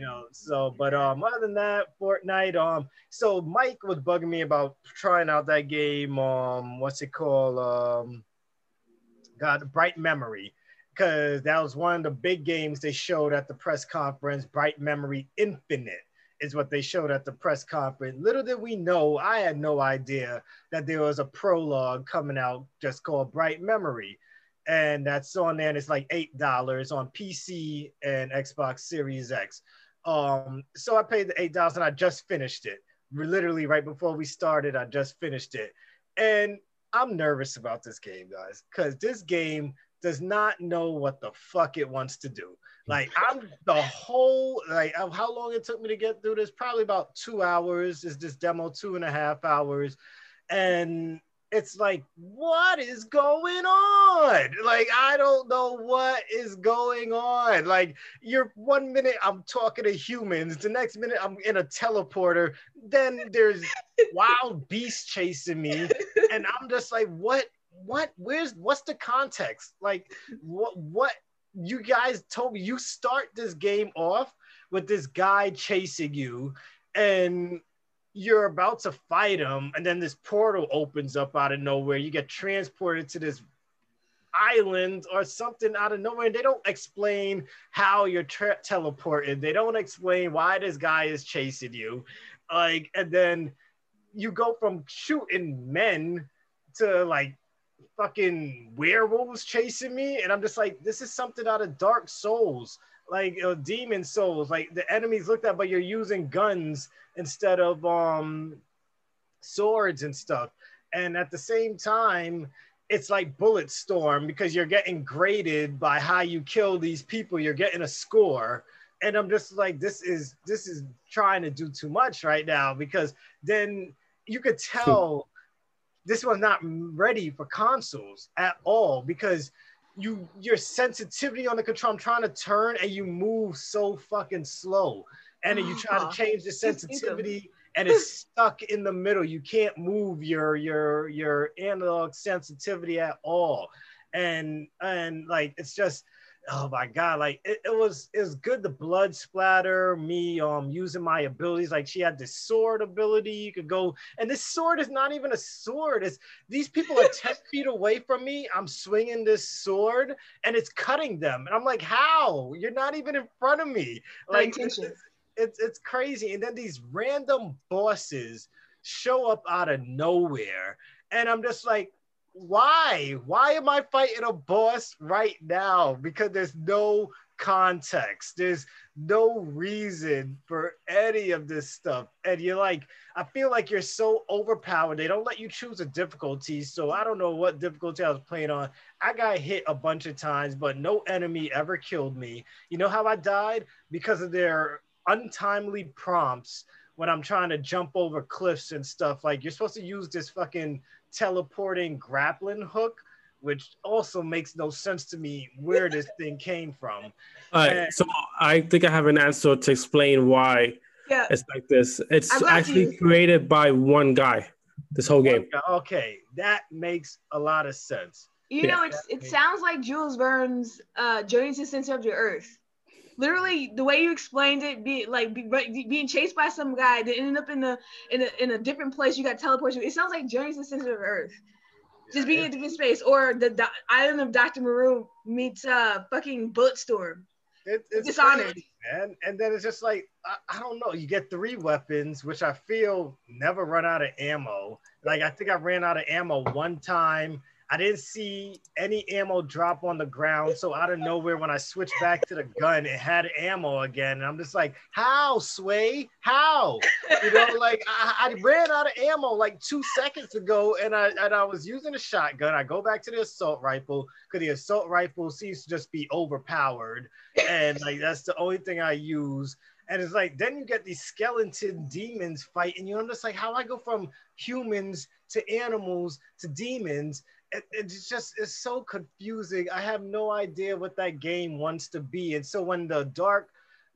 [SPEAKER 1] you know so but um other than that fortnite um so mike was bugging me about trying out that game um what's it called um god bright memory because that was one of the big games they showed at the press conference bright memory infinite is what they showed at the press conference little did we know i had no idea that there was a prologue coming out just called bright memory and that's on there and it's like eight dollars on pc and xbox series x um, so I paid the eight dollars and I just finished it. Literally right before we started, I just finished it. And I'm nervous about this game, guys, because this game does not know what the fuck it wants to do. Mm. Like I'm the whole like of how long it took me to get through this, probably about two hours. Is this demo two and a half hours? And it's like, what is going on? Like, I don't know what is going on. Like, you're one minute I'm talking to humans, the next minute I'm in a teleporter, then there's wild beasts chasing me, and I'm just like, what? What? Where's what's the context? Like, what? What? You guys told me you start this game off with this guy chasing you, and you're about to fight him, and then this portal opens up out of nowhere. You get transported to this island or something out of nowhere. And they don't explain how you're tra- teleported. They don't explain why this guy is chasing you. Like, and then you go from shooting men to like fucking werewolves chasing me. And I'm just like, this is something out of Dark Souls, like uh, Demon Souls. Like the enemies looked at, but you're using guns instead of um swords and stuff. And at the same time, it's like Bulletstorm because you're getting graded by how you kill these people. You're getting a score. And I'm just like, this is this is trying to do too much right now because then you could tell this was not ready for consoles at all because you your sensitivity on the control. I'm trying to turn and you move so fucking slow. And then you try to
[SPEAKER 2] uh-huh.
[SPEAKER 1] change the
[SPEAKER 2] Just use 'em.
[SPEAKER 1] sensitivity and it's stuck in the middle. You can't move your your your analog sensitivity at all. And and like it's just oh my god, like it, it was it was good. The blood splatter, me um using my abilities. Like she had this sword ability. You could go, and this sword is not even a sword. It's these people are 10 feet away from me. I'm swinging this sword and it's cutting them. And I'm like, how? You're not even in front of me. Like
[SPEAKER 2] intentions.
[SPEAKER 1] it's it's crazy. And then these random bosses show up out of nowhere, and I'm just like, why? Why am I fighting a boss right now? Because there's no context. There's no reason for any of this stuff. And you're like, I feel like you're so overpowered. They don't let you choose a difficulty. So I don't know what difficulty I was playing on. I got hit a bunch of times, but no enemy ever killed me. You know how I died? Because of their untimely prompts when I'm trying to jump over cliffs and stuff. Like you're supposed to use this fucking teleporting grappling hook which also makes no sense to me where this thing came from.
[SPEAKER 3] All right, and, so I think I have an answer to explain why yeah. it's like this. It's actually you. created by one guy. This whole game.
[SPEAKER 1] Okay, that makes a lot of sense.
[SPEAKER 2] You yeah. know, it's, it sounds like Jules Verne's uh, Journey to the Center of the Earth. Literally, the way you explained it, be like be, being chased by some guy that ended up in the in a in a different place. You got teleported. It sounds like Journey to the Center of Earth just being in different space, or the Do- island of Doctor Moreau meets uh fucking Bulletstorm.
[SPEAKER 1] It, it's dishonored, crazy, man. And then it's just like I, I, don't know. You get three weapons, which I feel never run out of ammo. Like I think I ran out of ammo one time I didn't see any ammo drop on the ground. So out of nowhere, when I switched back to the gun, it had ammo again. And I'm just like, how, Sway? How? You know, like I, I ran out of ammo like two seconds ago, and I and I was using a shotgun. I go back to the assault rifle because the assault rifle seems to just be overpowered, and like that's the only thing I use. And it's like then you get these skeleton demons fighting you. I'm just like, how I go from humans to animals to demons it, it's just it's so confusing. I have no idea what that game wants to be. And so when the dark,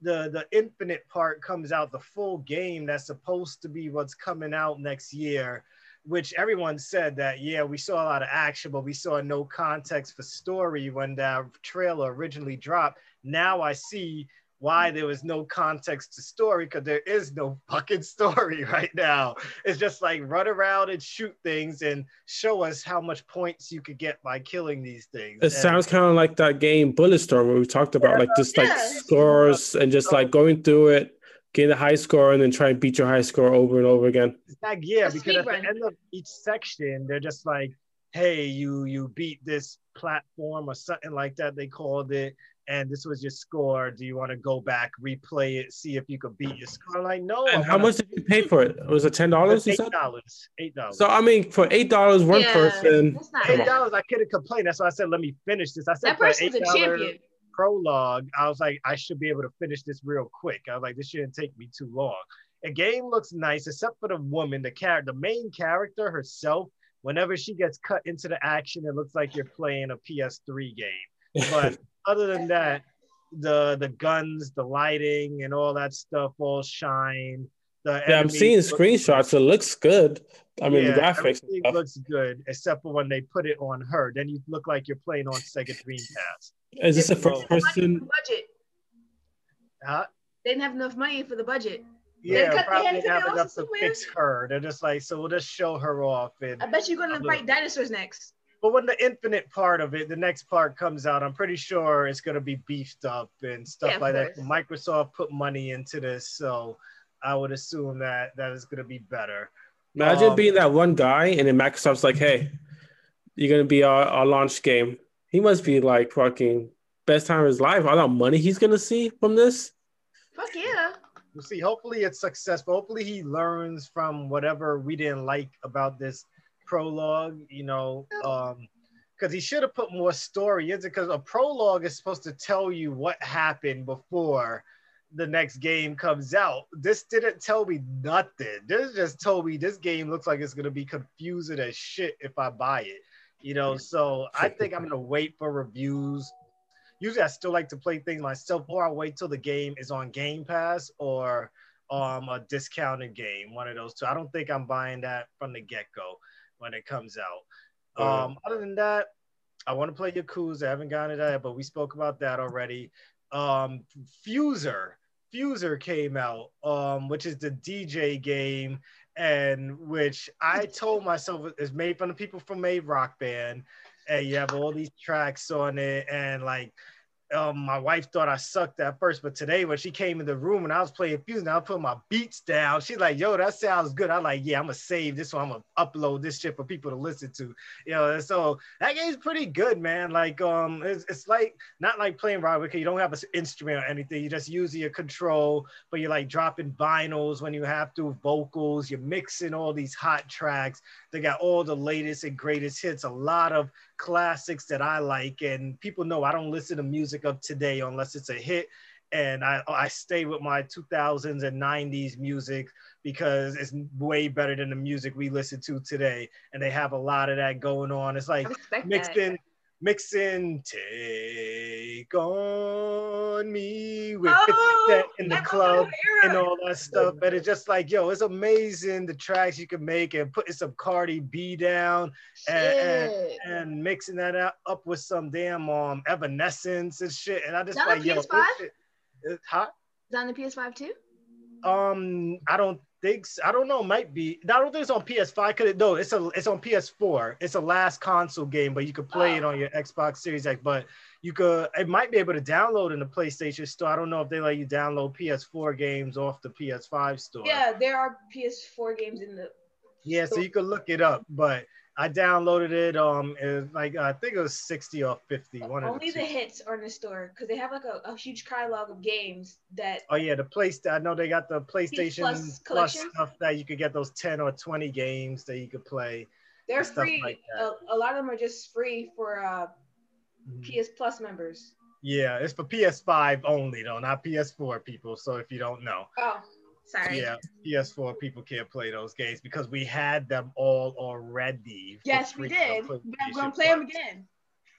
[SPEAKER 1] the the infinite part comes out, the full game that's supposed to be what's coming out next year, which everyone said that yeah, we saw a lot of action, but we saw no context for story when that trailer originally dropped. Now I see why there was no context to story because there is no fucking story right now. It's just like run around and shoot things and show us how much points you could get by killing these things.
[SPEAKER 3] It and, sounds kind of like that game Bulletstorm where we talked about yeah, like just yeah. like scores and just like going through it, getting a high score and then try and beat your high score over and over again.
[SPEAKER 1] Like, yeah, because at the end of each section, they're just like, hey, you you beat this platform or something like that they called it and this was your score. Do you want to go back, replay it, see if you could beat your score? Like, no.
[SPEAKER 3] And how much did you pay for it? Was it ten dollars?
[SPEAKER 1] Eight dollars. Eight dollars.
[SPEAKER 3] So I mean, for eight dollars, one yeah, person.
[SPEAKER 1] Eight dollars. I couldn't complain. That's why I said, let me finish this. I said,
[SPEAKER 2] that person's a champion.
[SPEAKER 1] Prologue. I was like, I should be able to finish this real quick. I was like, this shouldn't take me too long. The game looks nice, except for the woman, the character, the main character herself. Whenever she gets cut into the action, it looks like you're playing a PS3 game. But other than that, the the guns, the lighting, and all that stuff all shine.
[SPEAKER 3] The yeah, I'm seeing screenshots. It looks good. I mean, yeah, the graphics
[SPEAKER 1] looks good, except for when they put it on her. Then you look like you're playing on Sega Dreamcast.
[SPEAKER 3] Is this a first person?
[SPEAKER 2] Budget.
[SPEAKER 1] Huh?
[SPEAKER 2] They didn't have enough money for the budget.
[SPEAKER 1] Yeah, probably didn't have enough to fix her. They're just like, so we'll just show her off. And
[SPEAKER 2] I bet you're gonna fight dinosaurs next.
[SPEAKER 1] But when the infinite part of it, the next part comes out, I'm pretty sure it's gonna be beefed up and stuff yeah, like that. Microsoft put money into this, so I would assume that that is gonna be better.
[SPEAKER 3] Imagine um, being that one guy, and then Microsoft's like, "Hey, you're gonna be our, our launch game." He must be like fucking best time of his life. All that money he's gonna see from this.
[SPEAKER 2] Fuck yeah.
[SPEAKER 1] We'll see. Hopefully it's successful. Hopefully he learns from whatever we didn't like about this prologue, you know, um, because he should have put more story into because a prologue is supposed to tell you what happened before the next game comes out. This didn't tell me nothing. This just told me this game looks like it's gonna be confusing as shit if I buy it. You know, so I think I'm gonna wait for reviews. Usually I still like to play things myself, or I'll wait till the game is on Game Pass or um a discounted game, one of those two. I don't think I'm buying that from the get-go when it comes out. Um, other than that, I want to play Yakuza. I haven't gotten to that, but we spoke about that already. Um, Fuser, Fuser came out, um, which is the DJ game, and which I told myself is made from the people from a rock band, and you have all these tracks on it, and like um, my wife thought I sucked at first, but today when she came in the room and I was playing Fuser, I put my beats down. She's like, "Yo, that sounds good." I'm like, "Yeah, I'm gonna save this one. I'm gonna upload this shit for people to listen to." You know, so that game's pretty good, man. Like, um, it's, it's like not like playing Rock because you don't have an instrument or anything. You're just use your control, but you're like dropping vinyls when you have to, vocals. You're mixing all these hot tracks. They got all the latest and greatest hits. A lot of classics that I like, and people know I don't listen to music of today unless it's a hit. And I, I stay with my 2000s and 90s music because it's way better than the music we listen to today. And they have a lot of that going on. It's like mixed that. in mixing take on me with oh, in the club and all that stuff. But it's just like yo it's amazing the tracks you can make and putting some cardi b down and, and, and, mixing that up, up with some damn um evanescence and shit. And i just like yo
[SPEAKER 2] PS5?
[SPEAKER 1] it's hot.
[SPEAKER 2] Is that on the ps5 too?
[SPEAKER 1] Um i don't I don't know. Might be. I don't think it's on PS5. Could it? No, it's a. It's on PS4. It's a last console game, but you could play oh. it on your Xbox Series X. But you could. It might be able to download in the PlayStation Store. I don't know if they let you download PS4 games off the PS5 store.
[SPEAKER 2] Yeah, there are PS4 games in the.
[SPEAKER 1] Yeah, store. so you could look it up, but I downloaded it. Um, it like I think it was sixty or fifty. One
[SPEAKER 2] Only the, the hits are in the store because they have like a, a, huge catalog of games that.
[SPEAKER 1] Oh yeah, the place. I know they got the PlayStation Plus, Plus, stuff that you could get those ten or twenty games that you could play.
[SPEAKER 2] They're free. Like a, a, lot of them are just free for uh, mm-hmm. PS Plus members.
[SPEAKER 1] Yeah, it's for PS5 only though, not PS4 people. So if you don't know.
[SPEAKER 2] Oh. Sorry.
[SPEAKER 1] Yeah, PS4 people can't play those games because we had them all already.
[SPEAKER 2] Yes, we did. But I'm gonna play them again.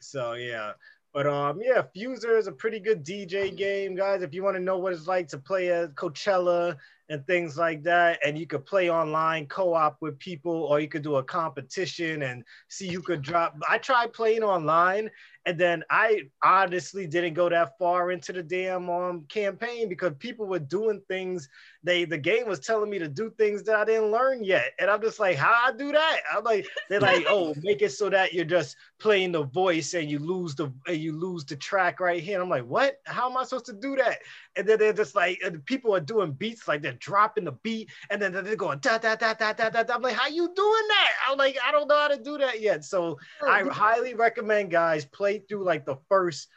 [SPEAKER 1] So yeah. But um, yeah, Fuser is a pretty good DJ game, guys. If you want to know what it's like to play at Coachella and things like that, and you could play online co-op with people, or you could do a competition and see who could drop. I tried playing online, and then I honestly didn't go that far into the damn um, campaign because people were doing things. They the game was telling me to do things that I didn't learn yet, and I'm just like, how I do that? I'm like, they're like, oh, make it so that you're just playing the voice and you lose the and you lose the track right here. And I'm like, what? How am I supposed to do that? And then they're just like, people are doing beats like they're dropping the beat, and then they're going da da da da da da. I'm like, how you doing that? I'm like, I don't know how to do that yet. So I highly recommend guys play through like the first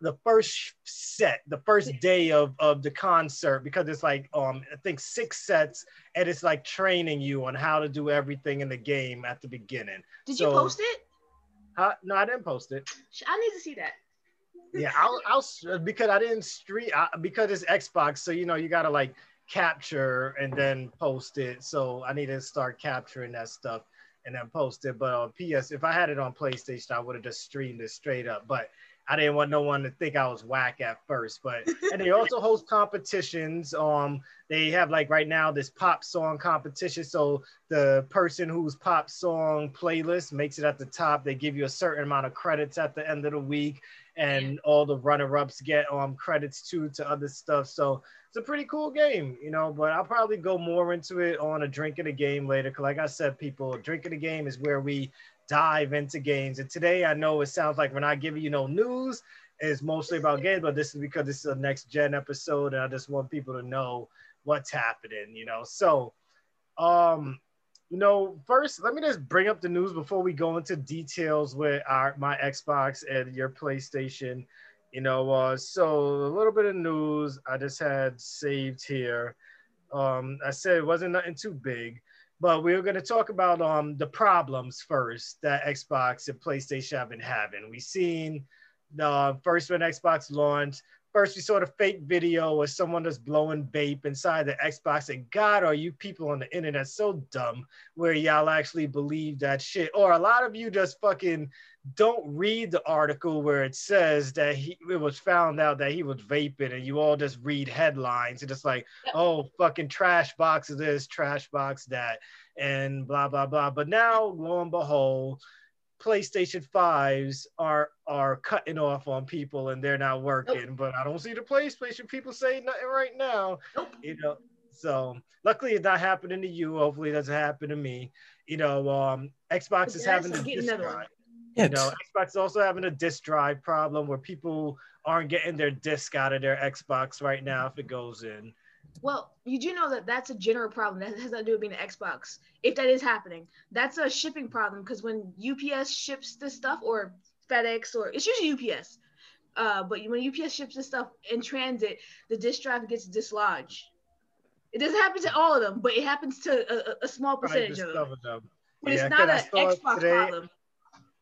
[SPEAKER 1] the first set, the first day of, of the concert, because it's like um I think six sets, and it's like training you on how to do everything in the game at the beginning.
[SPEAKER 2] Did so, you post it?
[SPEAKER 1] Uh, no, I didn't post it.
[SPEAKER 2] I need to see that.
[SPEAKER 1] yeah, I'll, I'll because I didn't stream I, because it's Xbox, so you know you gotta like capture and then post it. So I need to start capturing that stuff and then post it. But on PS, if I had it on PlayStation, I would have just streamed it straight up. But I didn't want no one to think I was whack at first. But and they also host competitions. Um, they have like right now this pop song competition. So the person whose pop song playlist makes it at the top, they give you a certain amount of credits at the end of the week, and all the runner-ups get um credits too to other stuff. So it's a pretty cool game, you know. But I'll probably go more into it on a drink of the game later. Cause like I said, people, drink of the game is where we dive into games. And today I know it sounds like we're not giving you no news. It's mostly about games, but this is because this is a next gen episode, and I just want people to know what's happening, you know. So um you know, first let me just bring up the news before we go into details with our my Xbox and your PlayStation. You know, uh, so a little bit of news I just had saved here. Um, I said it wasn't nothing too big, but we are going to talk about um the problems first that Xbox and PlayStation have been having. We've seen the first when Xbox launched, First, we saw the fake video of someone that's blowing vape inside the Xbox. And God, are you people on the internet so dumb where y'all actually believe that shit? Or a lot of you just fucking don't read the article where it says that he it was found out that he was vaping, and you all just read headlines and just like, oh, fucking trash box of this, trash box that, and blah blah blah. But now, lo and behold, PlayStation 5s are are cutting off on people and they're not working. Nope. But I don't see the PlayStation people saying nothing right now. Nope. You know, so luckily it's not happening to you. Hopefully it doesn't happen to me. You know, um Xbox is having to discard. You know, Xbox is also having a disk drive problem where people aren't getting their disk out of their Xbox right now if it goes in.
[SPEAKER 2] Well, you do know that that's a general problem. That has nothing to do with being an Xbox. If that is happening, that's a shipping problem because when UPS ships this stuff or FedEx or it's usually UPS. Uh, but when UPS ships this stuff in transit, the disk drive gets dislodged. It doesn't happen to all of them, but it happens to a, a small percentage of them. them. But yeah, it's not an Xbox today, problem.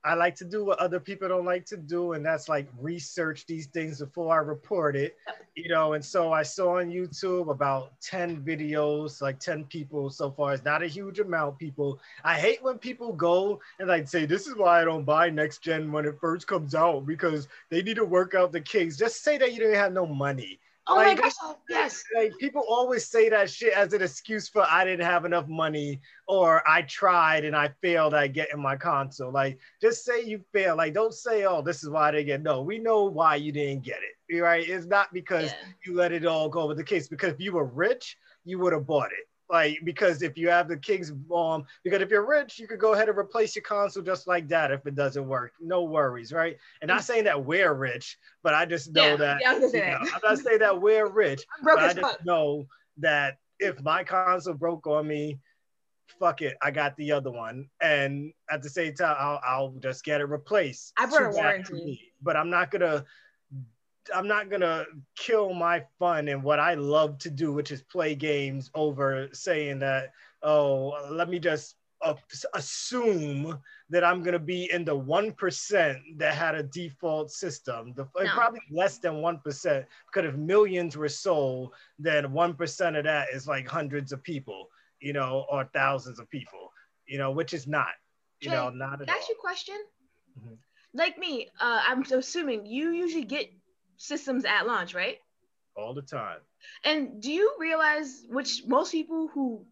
[SPEAKER 1] I like to do what other people don't like to do, and that's like research these things before I report it, you know. And so I saw on YouTube about 10 videos, like 10 people so far. It's not a huge amount, people. I hate when people go and like say, This is why I don't buy next gen when it first comes out because they need to work out the kinks. Just say that you don't have no money.
[SPEAKER 2] Oh like, my gosh, yes.
[SPEAKER 1] Like people always say that shit as an excuse for I didn't have enough money or I tried and I failed at getting my console. Like just say you failed. Like don't say, oh, this is why I didn't get. No, we know why you didn't get it. Right? It's not because yeah. you let it all go with the case. Because if you were rich, you would have bought it. Like because if you have the King's bomb, because if you're rich, you could go ahead and replace your console just like that if it doesn't work. No worries, right? And I'm not saying that we're rich, but I just know yeah, that yeah, you know, I'm not saying that we're rich, but I just fuck. know that if my console broke on me, fuck it, I got the other one, and at the same time, I'll, I'll just get it replaced.
[SPEAKER 2] I brought a warranty,
[SPEAKER 1] but I'm not gonna I'm not gonna kill my fun and what I love to do, which is play games, over saying that oh, let me just assume that I'm gonna be in the one percent that had a default system. The no. probably less than one percent, because if millions were sold, then one percent of that is like hundreds of people, you know, or thousands of people, you know, which is not, you Jay, know, not at
[SPEAKER 2] all. Ask you a question. Mm-hmm. Like me, uh, I'm assuming you usually get systems at launch, right?
[SPEAKER 1] All the time.
[SPEAKER 2] And do you realize which most people who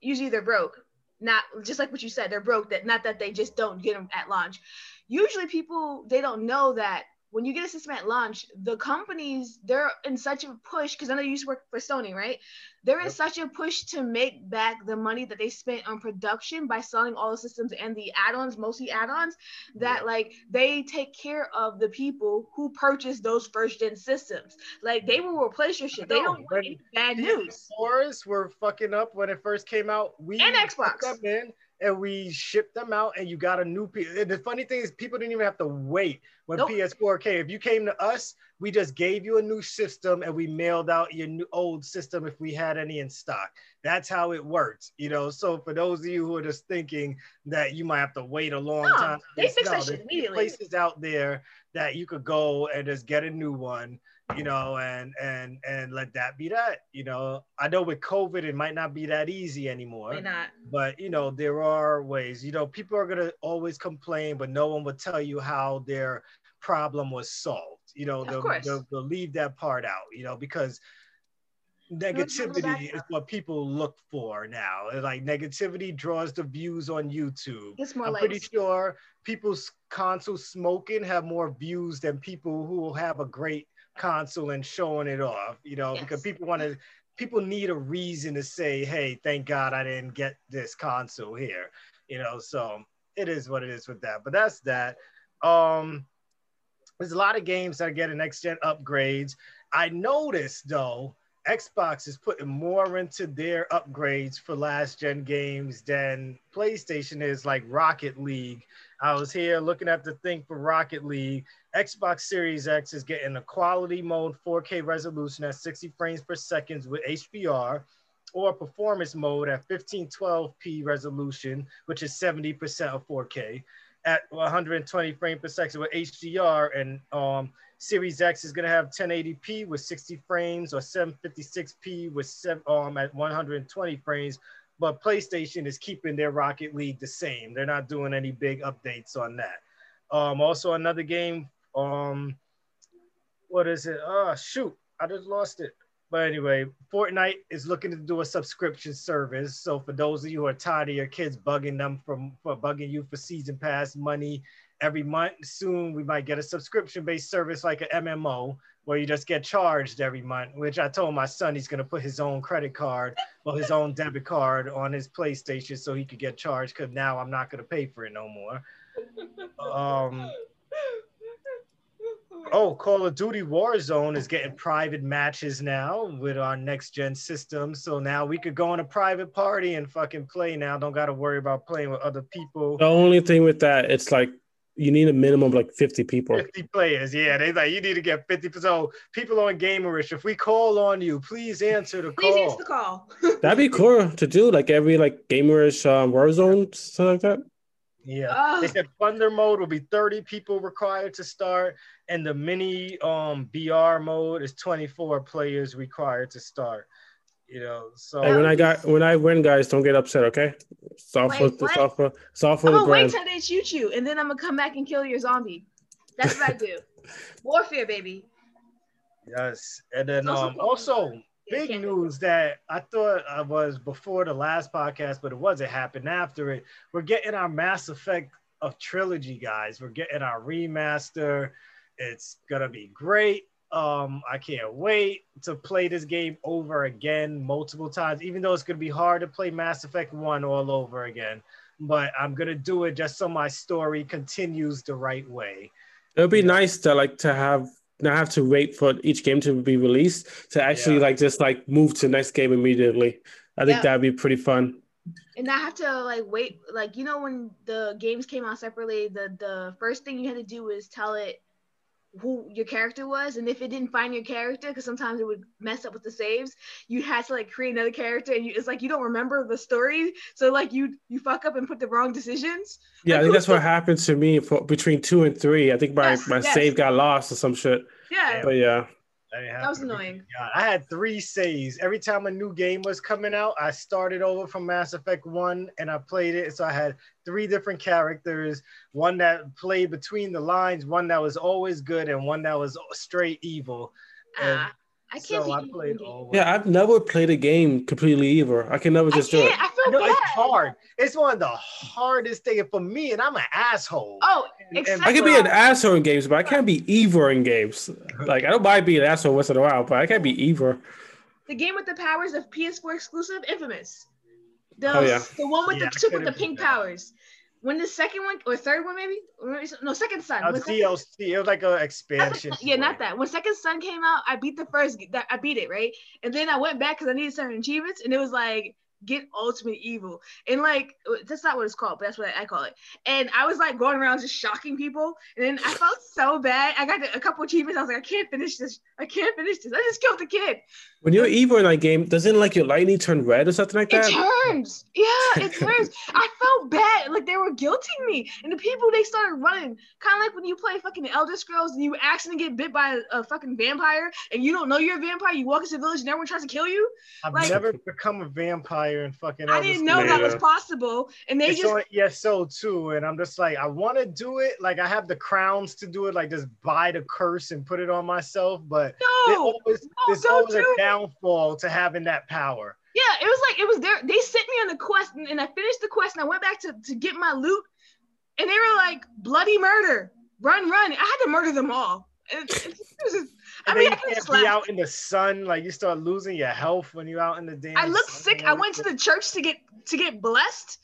[SPEAKER 2] usually they're broke, not just like what you said, they're broke that not that they just don't get them at launch. Usually people they don't know that when you get a system at launch, the companies they're in such a push because I know you used to work for Sony, right? They're in such a push to make back the money that they spent on production by selling all the systems and the add-ons, mostly add-ons, that yep. like they take care of the people who purchase those first gen systems. Like they will replace your shit. They don't want any bad news.
[SPEAKER 1] Wars were fucking up when it first came out.
[SPEAKER 2] We and Xbox.
[SPEAKER 1] Them in and we shipped them out and you got a new P. The funny thing is people didn't even have to wait when nope. PS4 came. If you came to us, we just gave you a new system and we mailed out your new old system if we had any in stock. That's how it works, you know. So for those of you who are just thinking that you might have to wait a long no, time,
[SPEAKER 2] they fix no, that shit immediately.
[SPEAKER 1] Places out there that you could go and just get a new one you know, and and and let that be that. You know, I know with COVID it might not be that easy anymore. But you know, there are ways. You know, people are gonna always complain, but no one will tell you how their problem was solved. You know, they'll, they'll, they'll leave that part out. You know, because negativity is what people look for now. Like negativity draws the views on YouTube.
[SPEAKER 2] It's more
[SPEAKER 1] I'm
[SPEAKER 2] like
[SPEAKER 1] pretty sure people's console smoking have more views than people who have a great console and showing it off, you know, yes. because people want to people need a reason to say, hey, thank God I didn't get this console here. You know, so it is what it is with that. But that's that. Um there's a lot of games that are getting next gen upgrades. I noticed though, Xbox is putting more into their upgrades for last gen games than PlayStation is, like Rocket League. I was here looking at the thing for Rocket League. Xbox Series X is getting a quality mode 4K resolution at 60 frames per second with HDR or performance mode at 1512p resolution, which is 70% of 4K at 120 frames per second with HDR. And um, Series X is going to have 1080p with 60 frames or 756p with seven, um, at 120 frames but PlayStation is keeping their Rocket League the same. They're not doing any big updates on that. Um, also another game. Um, what is it? Oh shoot, I just lost it. But anyway, Fortnite is looking to do a subscription service. So for those of you who are tired of your kids bugging them from for bugging you for season pass money every month, soon we might get a subscription-based service like an MMO where you just get charged every month, which I told my son he's gonna put his own credit card or his own debit card on his PlayStation so he could get charged because now I'm not gonna pay for it no more. Um, oh, Call of Duty Warzone is getting private matches now with our next gen system. So now we could go on a private party and fucking play now. Don't got to worry about playing with other people.
[SPEAKER 3] The only thing with that, it's like you need a minimum of like 50 people.
[SPEAKER 1] 50 players. Yeah, they like you need to get 50. So people on Gamerish, if we call on you, please answer the
[SPEAKER 2] Please
[SPEAKER 1] call.
[SPEAKER 2] answer the call.
[SPEAKER 3] That'd be cool to do, like every like gamerish um, Warzone, something like that.
[SPEAKER 1] Yeah.
[SPEAKER 2] Oh.
[SPEAKER 1] They said Plunder mode will be 30 people required to start, and the mini um BR mode is 24 players required to start. You know, so
[SPEAKER 3] Hey, when I got when I win, guys, don't get upset, okay? It's all for
[SPEAKER 2] Wait,
[SPEAKER 3] it's
[SPEAKER 2] what?
[SPEAKER 3] all for it's all for
[SPEAKER 2] I'm
[SPEAKER 3] the
[SPEAKER 2] gonna wait till they shoot you, and then I'm gonna come back and kill your zombie. That's what I do. Warfare, baby.
[SPEAKER 1] yes, and then
[SPEAKER 2] Also-
[SPEAKER 1] um also big
[SPEAKER 2] can't-
[SPEAKER 1] news that I thought I was before the last podcast, but it wasn't happened after it. We're getting our Mass Effect of trilogy, guys. We're getting our remaster. It's gonna be great. Um, I can't wait to play this game over again multiple times, even though it's gonna be hard to play Mass Effect One all over again. But I'm gonna do it just so my story continues the right way.
[SPEAKER 3] It would be
[SPEAKER 1] Yeah.
[SPEAKER 3] nice to like to have not have to wait for each game to be released to actually
[SPEAKER 1] Yeah.
[SPEAKER 3] like just like move to the next game immediately. I think
[SPEAKER 2] Yeah.
[SPEAKER 3] that'd be pretty fun.
[SPEAKER 2] And I have to like wait, like you know when the games came out separately, the the first thing you had to do was tell it who your character was, and if it didn't find your character, because sometimes it would mess up with the saves, you had to like create another character, and you, it's like you don't remember the story, so like you you fuck up and put the wrong decisions.
[SPEAKER 3] Yeah, I think that's what happened to me for between two and three. I think my,
[SPEAKER 2] Yes,
[SPEAKER 3] my
[SPEAKER 2] yes.
[SPEAKER 3] save got lost or some shit.
[SPEAKER 2] Yeah,
[SPEAKER 3] But yeah.
[SPEAKER 1] That
[SPEAKER 2] was annoying.
[SPEAKER 1] God, I had three saves. Every time a new game was coming out, I started over from Mass Effect 1 and I played it. So I had three different characters one that played between the lines, one that was always good, and one that was straight evil. And
[SPEAKER 2] Ah, I can't
[SPEAKER 1] so I played all.
[SPEAKER 3] Yeah, I've never played a game completely either. I can never
[SPEAKER 2] I
[SPEAKER 3] just do it.
[SPEAKER 2] I
[SPEAKER 1] I
[SPEAKER 2] feel
[SPEAKER 1] know
[SPEAKER 2] bad.
[SPEAKER 1] it's hard. It's one of the hardest things for me, and I'm an asshole.
[SPEAKER 2] Oh,
[SPEAKER 1] And- and-
[SPEAKER 3] I can be an asshole in games, but I can't be evil in games. Like I don't mind being an asshole once in a while, but I can't be evil.
[SPEAKER 2] the game with the powers of PS4 exclusive, Infamous. The,
[SPEAKER 3] Oh, yeah.
[SPEAKER 2] the one with
[SPEAKER 1] Yeah,
[SPEAKER 2] the chick with the pink
[SPEAKER 1] that.
[SPEAKER 2] powers. When the second one or third one maybe, Or maybe so- no second son.
[SPEAKER 1] Uh,
[SPEAKER 2] When second-
[SPEAKER 1] DLC, it was like an
[SPEAKER 2] not the-
[SPEAKER 1] expansion.
[SPEAKER 2] yeah, not that. When Second Son came out, I beat the first. That I beat it right, and then I went back because I needed certain achievements, and it was like get ultimate evil, and like that's not what it's called, but that's what I, call it. And I was like going around just shocking people, and then I felt so bad. I got a couple achievements. I was like, I can't finish this. I can't finish this. I just killed the kid.
[SPEAKER 3] When you're evil in that game, doesn't like your lightning turn red or something like that?
[SPEAKER 2] It
[SPEAKER 3] that?
[SPEAKER 2] turns. Yeah, it turns. I felt bad. Like they were guilting me. And the people they started running. Kind of like when you play fucking Elder Scrolls and you accidentally get bit by a, a fucking vampire and you don't know you're a vampire. You walk into a village and everyone tries to kill you.
[SPEAKER 1] I've
[SPEAKER 2] like-
[SPEAKER 1] never become a vampire in fucking.
[SPEAKER 2] I didn't know that was possible. And they
[SPEAKER 1] it's
[SPEAKER 2] just
[SPEAKER 1] on ESO too, and I'm just like, I want to do it. Like I have the crowns to do it, like just buy the curse and put it on myself. But there's
[SPEAKER 2] no.
[SPEAKER 1] always, there's
[SPEAKER 2] don't
[SPEAKER 1] always a
[SPEAKER 2] do it.
[SPEAKER 1] Downfall to having that power.
[SPEAKER 2] Yeah, it was like it was there. They sent me on the quest and, I finished the quest and I went back to, to get my loot. And they were like, bloody murder. Run, run. I had to murder them all. It, it, it was just, I
[SPEAKER 1] And
[SPEAKER 2] mean, I can
[SPEAKER 1] can't be out in the sun. Like you start losing your health when you're out in the damn.
[SPEAKER 2] I looked sick. I went to the church to get to get blessed,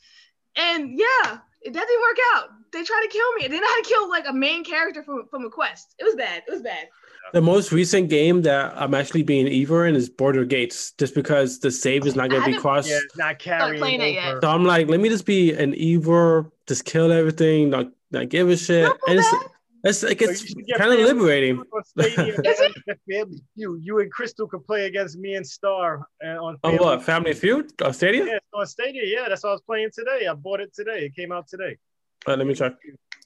[SPEAKER 2] and yeah, it, that didn't work out. They tried to kill me, and then I had to kill like a main character from from a quest. It was bad. It was bad.
[SPEAKER 3] The most recent game that I'm actually being evil in is Baldur's Gate, just because the save is not going to be crossed.
[SPEAKER 1] Yeah, not carrying
[SPEAKER 2] playing it yet.
[SPEAKER 1] over.
[SPEAKER 3] So I'm like, let me just be an evil, just kill everything, not not give a shit.
[SPEAKER 2] Not
[SPEAKER 3] And it's it's like it's
[SPEAKER 1] you should get
[SPEAKER 3] kind of liberating.
[SPEAKER 1] Feud
[SPEAKER 2] Is it?
[SPEAKER 1] Family Feud. You and Crystal could play against me and Star uh, on
[SPEAKER 3] On what? Family Feud? Uh, Stadia?
[SPEAKER 1] Yeah, it's on Stadia. Yeah, that's what I was playing today. I bought it today. It came out today.
[SPEAKER 3] Uh, let me check.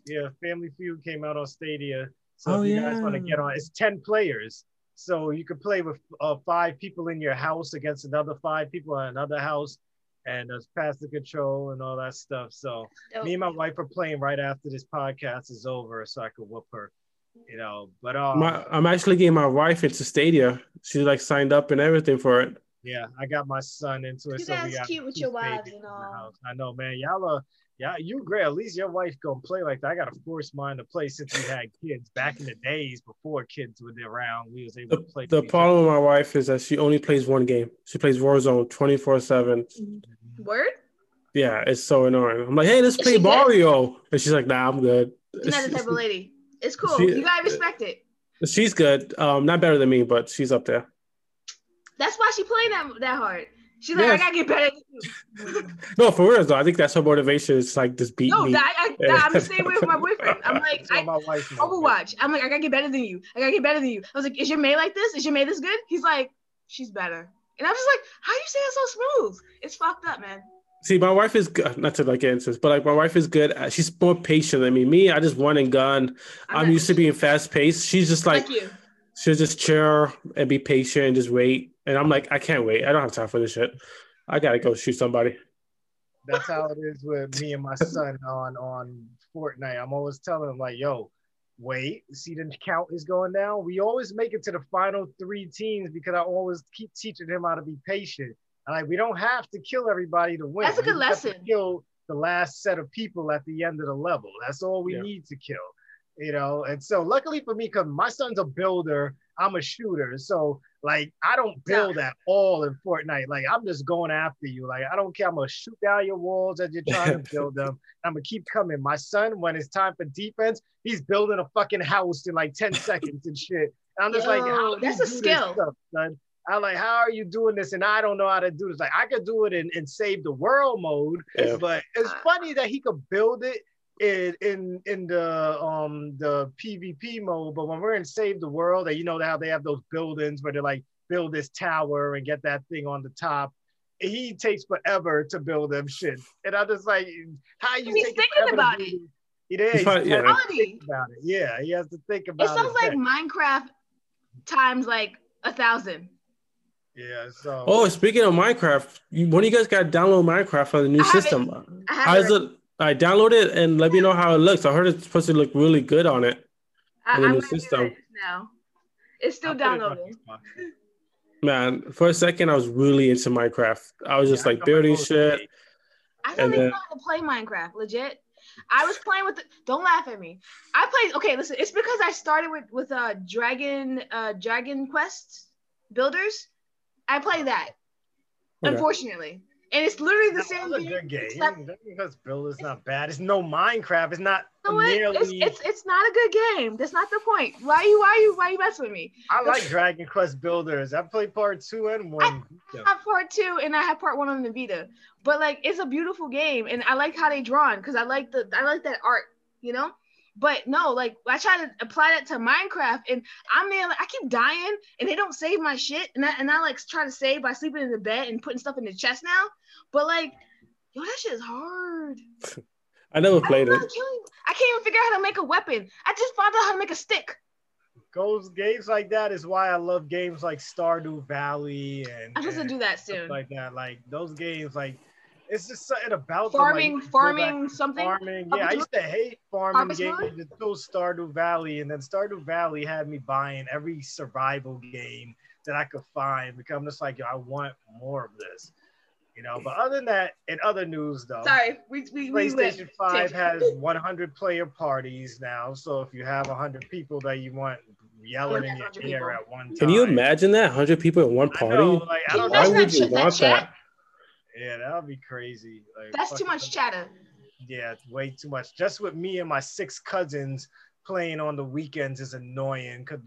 [SPEAKER 1] Yeah, Family Feud came out on Stadia. So
[SPEAKER 3] Oh,
[SPEAKER 1] if you guys want to get on, it's 10 players. So you could play with uh, five people in your house against another five people in another house and uh, pass the control and all that stuff. So me and my wife are playing right after this podcast is over so I could whoop her, you know. But um,
[SPEAKER 3] My, I'm actually getting my wife into Stadia. She like signed up and everything for it.
[SPEAKER 1] yeah, I got my son into it.
[SPEAKER 2] You
[SPEAKER 1] so
[SPEAKER 2] guys
[SPEAKER 1] we got
[SPEAKER 2] cute with your wives and all.
[SPEAKER 1] I know, man. Y'all are, yeah, you great. At least your wife gonna play like that. I gotta force mine to play since we had kids back in the days before kids were around. We was able
[SPEAKER 3] The,
[SPEAKER 1] to play.
[SPEAKER 3] the problem with my wife is that she only plays one game. She plays Warzone 24 7.
[SPEAKER 2] Word?
[SPEAKER 3] Yeah, it's so annoying. I'm like, hey, let's
[SPEAKER 2] Is
[SPEAKER 3] play
[SPEAKER 2] she good?
[SPEAKER 3] Mario, and she's like, nah, I'm good.
[SPEAKER 2] She's not the type of lady. It's cool.
[SPEAKER 3] She-
[SPEAKER 2] you gotta respect it.
[SPEAKER 3] She's good. Um, not better than me, but she's up there.
[SPEAKER 2] That's why she playing that that hard. She's like,
[SPEAKER 3] Yes.
[SPEAKER 2] I gotta get better. than you."
[SPEAKER 3] No, for real though. I think that's her motivation. It's like just beat
[SPEAKER 2] No,
[SPEAKER 3] me.
[SPEAKER 2] that, I, that, I'm the same way with my boyfriend. I'm like,
[SPEAKER 1] That's what
[SPEAKER 2] I,
[SPEAKER 1] my wife knows.
[SPEAKER 2] Overwatch. I'm like, I gotta get better than you. I gotta get better than you. I was like, is your Mei like this? Is your Mei this good? He's like, she's better. And I'm just like, how you say it so smooth? It's fucked up, man.
[SPEAKER 3] See, my wife is good. Not to like get into this, but like my wife is good. at- She's more patient than me. Me, I just run and gun. I'm,
[SPEAKER 2] not-
[SPEAKER 3] used to being fast paced. She's just like
[SPEAKER 2] like you.
[SPEAKER 3] she'll just chill and be patient and just wait. And I'm like, I can't wait. I don't have time for this shit. I gotta go shoot somebody.
[SPEAKER 1] That's how it is with me and my son on on Fortnite. I'm always telling him like, "Yo, wait, see the count is going down." We always make it to the final three teams because I always keep teaching him how to be patient. Like we don't have to kill everybody to win.
[SPEAKER 2] That's a good
[SPEAKER 1] We just have to
[SPEAKER 2] lesson.
[SPEAKER 1] Kill the last set of people at the end of the level. That's all we
[SPEAKER 3] Yeah.
[SPEAKER 1] need to kill. You know, and so luckily for me, because my son's a builder, I'm a shooter. So like I don't build at all in Fortnite. Like I'm just going after you. Like I don't care. I'm gonna shoot down your walls as you're trying to build them. I'm gonna keep coming. My son, when it's time for defense, he's building a fucking house in like 10 seconds and shit. And I'm just like,
[SPEAKER 2] Yo,
[SPEAKER 1] how
[SPEAKER 2] that's a skill.
[SPEAKER 1] stuff, son? I'm like, how are you doing this? And I don't know how to do this. Like I could do it in, in save the world mode,
[SPEAKER 3] Yeah.
[SPEAKER 1] but it's uh, funny that he could build it in in in the um the PvP mode, but when we're in Save the World, and you know how they have those buildings where they're like build this tower and get that thing on the top. He takes forever to build them shit, and I'm just like, how you
[SPEAKER 2] He's thinking about it.
[SPEAKER 1] this? It is.
[SPEAKER 3] He's probably-
[SPEAKER 1] He has
[SPEAKER 3] yeah.
[SPEAKER 1] to think about it. Yeah, he has to think
[SPEAKER 2] It
[SPEAKER 1] about
[SPEAKER 2] sounds like. Minecraft times like a thousand.
[SPEAKER 1] yeah. So
[SPEAKER 3] Oh, speaking of Minecraft, you, when you guys got to download Minecraft for the new
[SPEAKER 2] I
[SPEAKER 3] system?
[SPEAKER 2] I have
[SPEAKER 3] How's
[SPEAKER 2] it.
[SPEAKER 3] It? I download it and let me know how it looks. I heard it's supposed to look really good on it.
[SPEAKER 2] I,
[SPEAKER 3] in the
[SPEAKER 2] I'm
[SPEAKER 3] new
[SPEAKER 2] gonna do
[SPEAKER 3] system.
[SPEAKER 2] that now. It's still
[SPEAKER 1] I'll put it
[SPEAKER 2] downloading.
[SPEAKER 3] Man, for a second, I was really into Minecraft. I was just
[SPEAKER 1] Yeah,
[SPEAKER 3] like building shit.
[SPEAKER 1] are
[SPEAKER 2] I don't
[SPEAKER 3] And
[SPEAKER 2] even know how to play Minecraft. Legit. I was playing with. The, don't laugh at me. I played. Okay, listen. It's because I started with with uh Dragon uh Dragon Quest builders. I play that.
[SPEAKER 3] Okay.
[SPEAKER 2] Unfortunately, and it's literally the
[SPEAKER 1] That
[SPEAKER 2] same
[SPEAKER 1] was a
[SPEAKER 2] game.
[SPEAKER 1] good game.
[SPEAKER 2] except-
[SPEAKER 1] because Bill is not bad. It's no Minecraft. It's not nearly.
[SPEAKER 2] It's, it's it's not a good game. That's not the point. Why you why you why you mess with me?
[SPEAKER 1] I like Dragon Quest Builders. I played part two and one.
[SPEAKER 2] I have part two and I have part one on the Vita. But like it's a beautiful game and I like how they drawn because I like the I like that art, you know? But no, like I try to apply that to Minecraft and I'm there like I keep dying and they don't save my shit and I and I like try to save by sleeping in the bed and putting stuff in the chest now. But like yo, that shit is hard.
[SPEAKER 3] I never played
[SPEAKER 2] don't
[SPEAKER 3] it.
[SPEAKER 2] know how to kill. I can't even figure out how to make a weapon. I just found out how to make a stick.
[SPEAKER 1] Goes games like that is why I love games like Stardew Valley and,
[SPEAKER 2] I'm supposed to do that soon.
[SPEAKER 1] like that. Like those games, like it's just something about them,
[SPEAKER 2] farming,
[SPEAKER 1] like, you go back
[SPEAKER 2] farming something.
[SPEAKER 1] Farming, yeah. I used to hate farming games
[SPEAKER 2] Moon?
[SPEAKER 1] until Stardew Valley, and then Stardew Valley had me buying every survival game that I could find because I'm just like, yo, I want more of this, you know. But other than that, in other news though,
[SPEAKER 2] Sorry, we we, we went
[SPEAKER 1] PlayStation 5 has 100 player parties now. So if you have 100 people that you want yelling in
[SPEAKER 2] has
[SPEAKER 1] your ear
[SPEAKER 2] people.
[SPEAKER 1] at one time,
[SPEAKER 3] Can you imagine that? 100 people in one
[SPEAKER 1] I
[SPEAKER 3] party?
[SPEAKER 1] know, like, I don't
[SPEAKER 2] you
[SPEAKER 3] Why would you
[SPEAKER 2] shit- that
[SPEAKER 3] want
[SPEAKER 2] chat?
[SPEAKER 3] that?
[SPEAKER 1] Yeah, that would be crazy. Like,
[SPEAKER 2] That's too much chatter.
[SPEAKER 1] Yeah, it's way too much. Just with me and my six cousins playing on the weekends is annoying because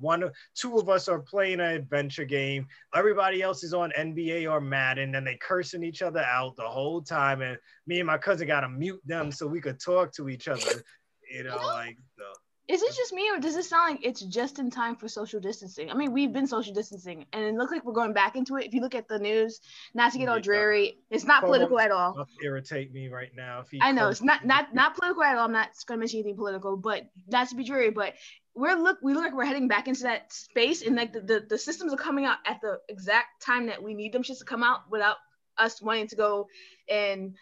[SPEAKER 1] one, two of us are playing an adventure game. Everybody else is on NBA or Madden, and they cursing each other out the whole time. And me and my cousin got to mute them so we could talk to each other. You know, like the,
[SPEAKER 2] Is it just me or does it sound like it's just in time for social distancing? I mean, we've been social distancing and it looks like we're going back into it. If you look at the news, not to get all dreary, it's not political at all.
[SPEAKER 1] irritate me right now. If he
[SPEAKER 2] I know it's not not not political at all. I'm not going to mention anything political, but not to be dreary. But we're look we look like we're heading back into that space, and like the, the the systems are coming out at the exact time that we need them just to come out without us wanting to go and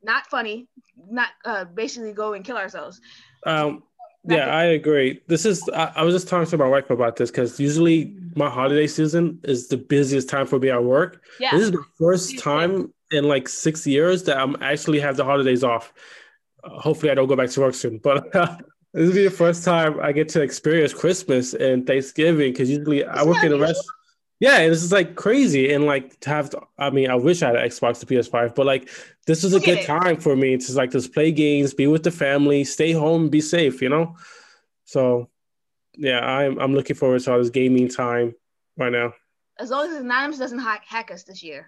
[SPEAKER 2] not funny, not uh basically go and kill ourselves.
[SPEAKER 3] Um,
[SPEAKER 2] Back
[SPEAKER 3] yeah, I agree. This is I, I was just talking to my wife about this because usually my holiday season is the busiest time for me at work.
[SPEAKER 2] Yeah,
[SPEAKER 3] This is the first time in like six years that I'm actually have the holidays off. Uh, hopefully, I don't go back to work soon, but this will be the first time I get to experience Christmas and Thanksgiving because usually I work in the
[SPEAKER 2] unusual?
[SPEAKER 3] Rest. Yeah, this is like crazy, and like to have. To, I mean, I wish I had an Xbox to PS5, but like this is a good time for me to like just play games, be with the family, stay home, be safe. You know, so yeah, I'm I'm looking forward to all this gaming time right now.
[SPEAKER 2] As long as Anonymous doesn't hack, hack us this year.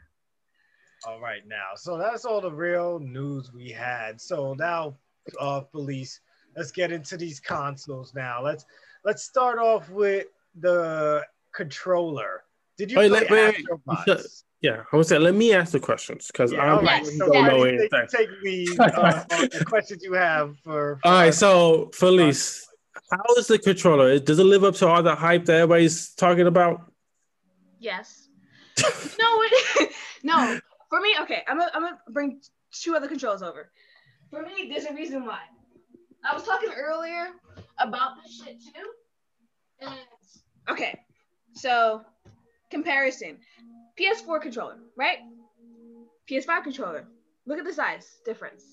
[SPEAKER 1] All right, now. So that's all the real news we had. So now, uh, Felice, let's get into these consoles now. Let's let's start off with the controller. Did you
[SPEAKER 3] Wait,
[SPEAKER 1] play
[SPEAKER 3] let- wait, wait. Yeah, I was saying, let me ask the questions because
[SPEAKER 1] Yeah,
[SPEAKER 3] I'm
[SPEAKER 1] all right.
[SPEAKER 2] Yes,
[SPEAKER 1] So
[SPEAKER 3] don't know
[SPEAKER 1] Freddie,
[SPEAKER 3] anything.
[SPEAKER 1] take, take lead uh, the questions you have for. for
[SPEAKER 3] All right, so Felice, how is the controller? Does it live up to all the hype that everybody's talking about?
[SPEAKER 2] Yes. no, it, no. For me, okay, I'm gonna I'm gonna bring two other controls over. For me, there's a reason why. I was talking earlier about this shit too. And okay, so comparison. PS4 controller, right? PS5 controller. Look at the size difference.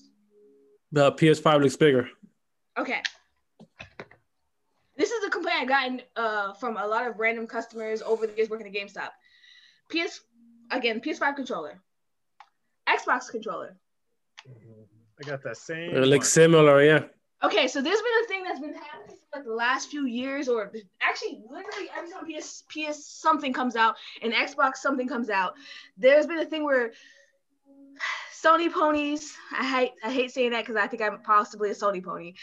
[SPEAKER 3] The PS5 looks bigger.
[SPEAKER 2] Okay. This is a complaint I've gotten uh, from a lot of random customers over the years working at GameStop. PS again, PS5 controller, Xbox controller.
[SPEAKER 1] Mhm. I got that same.
[SPEAKER 3] It looks
[SPEAKER 1] one.
[SPEAKER 3] similar, yeah.
[SPEAKER 2] Okay, so there's been a thing that's been happening for like the last few years, or actually literally every time PS PS something comes out and Xbox something comes out, there's been a thing where Sony ponies. I hate I hate saying that because I think I'm possibly a Sony pony.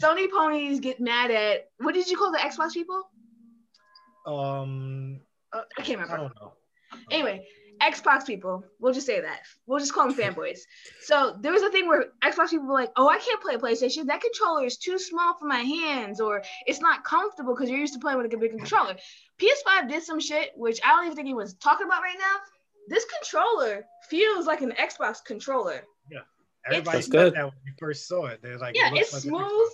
[SPEAKER 2] Sony ponies get mad at what did you call the Xbox people?
[SPEAKER 1] Um, uh,
[SPEAKER 2] I can't remember.
[SPEAKER 1] I don't know.
[SPEAKER 2] Anyway, Xbox people, we'll just say that. We'll just call them fanboys. So there was a thing where Xbox people were like, "Oh, I can't play PlayStation. That controller is too small for my hands, or it's not comfortable because you're used to playing with a big controller." PS5 did some shit which I don't even think he was talking about right now. This controller feels like an Xbox controller. Yeah.
[SPEAKER 1] Everybody
[SPEAKER 3] That's
[SPEAKER 1] said
[SPEAKER 3] good.
[SPEAKER 1] that when we first saw it. They're like,
[SPEAKER 2] Yeah,
[SPEAKER 1] it
[SPEAKER 2] it's
[SPEAKER 1] like
[SPEAKER 2] smooth.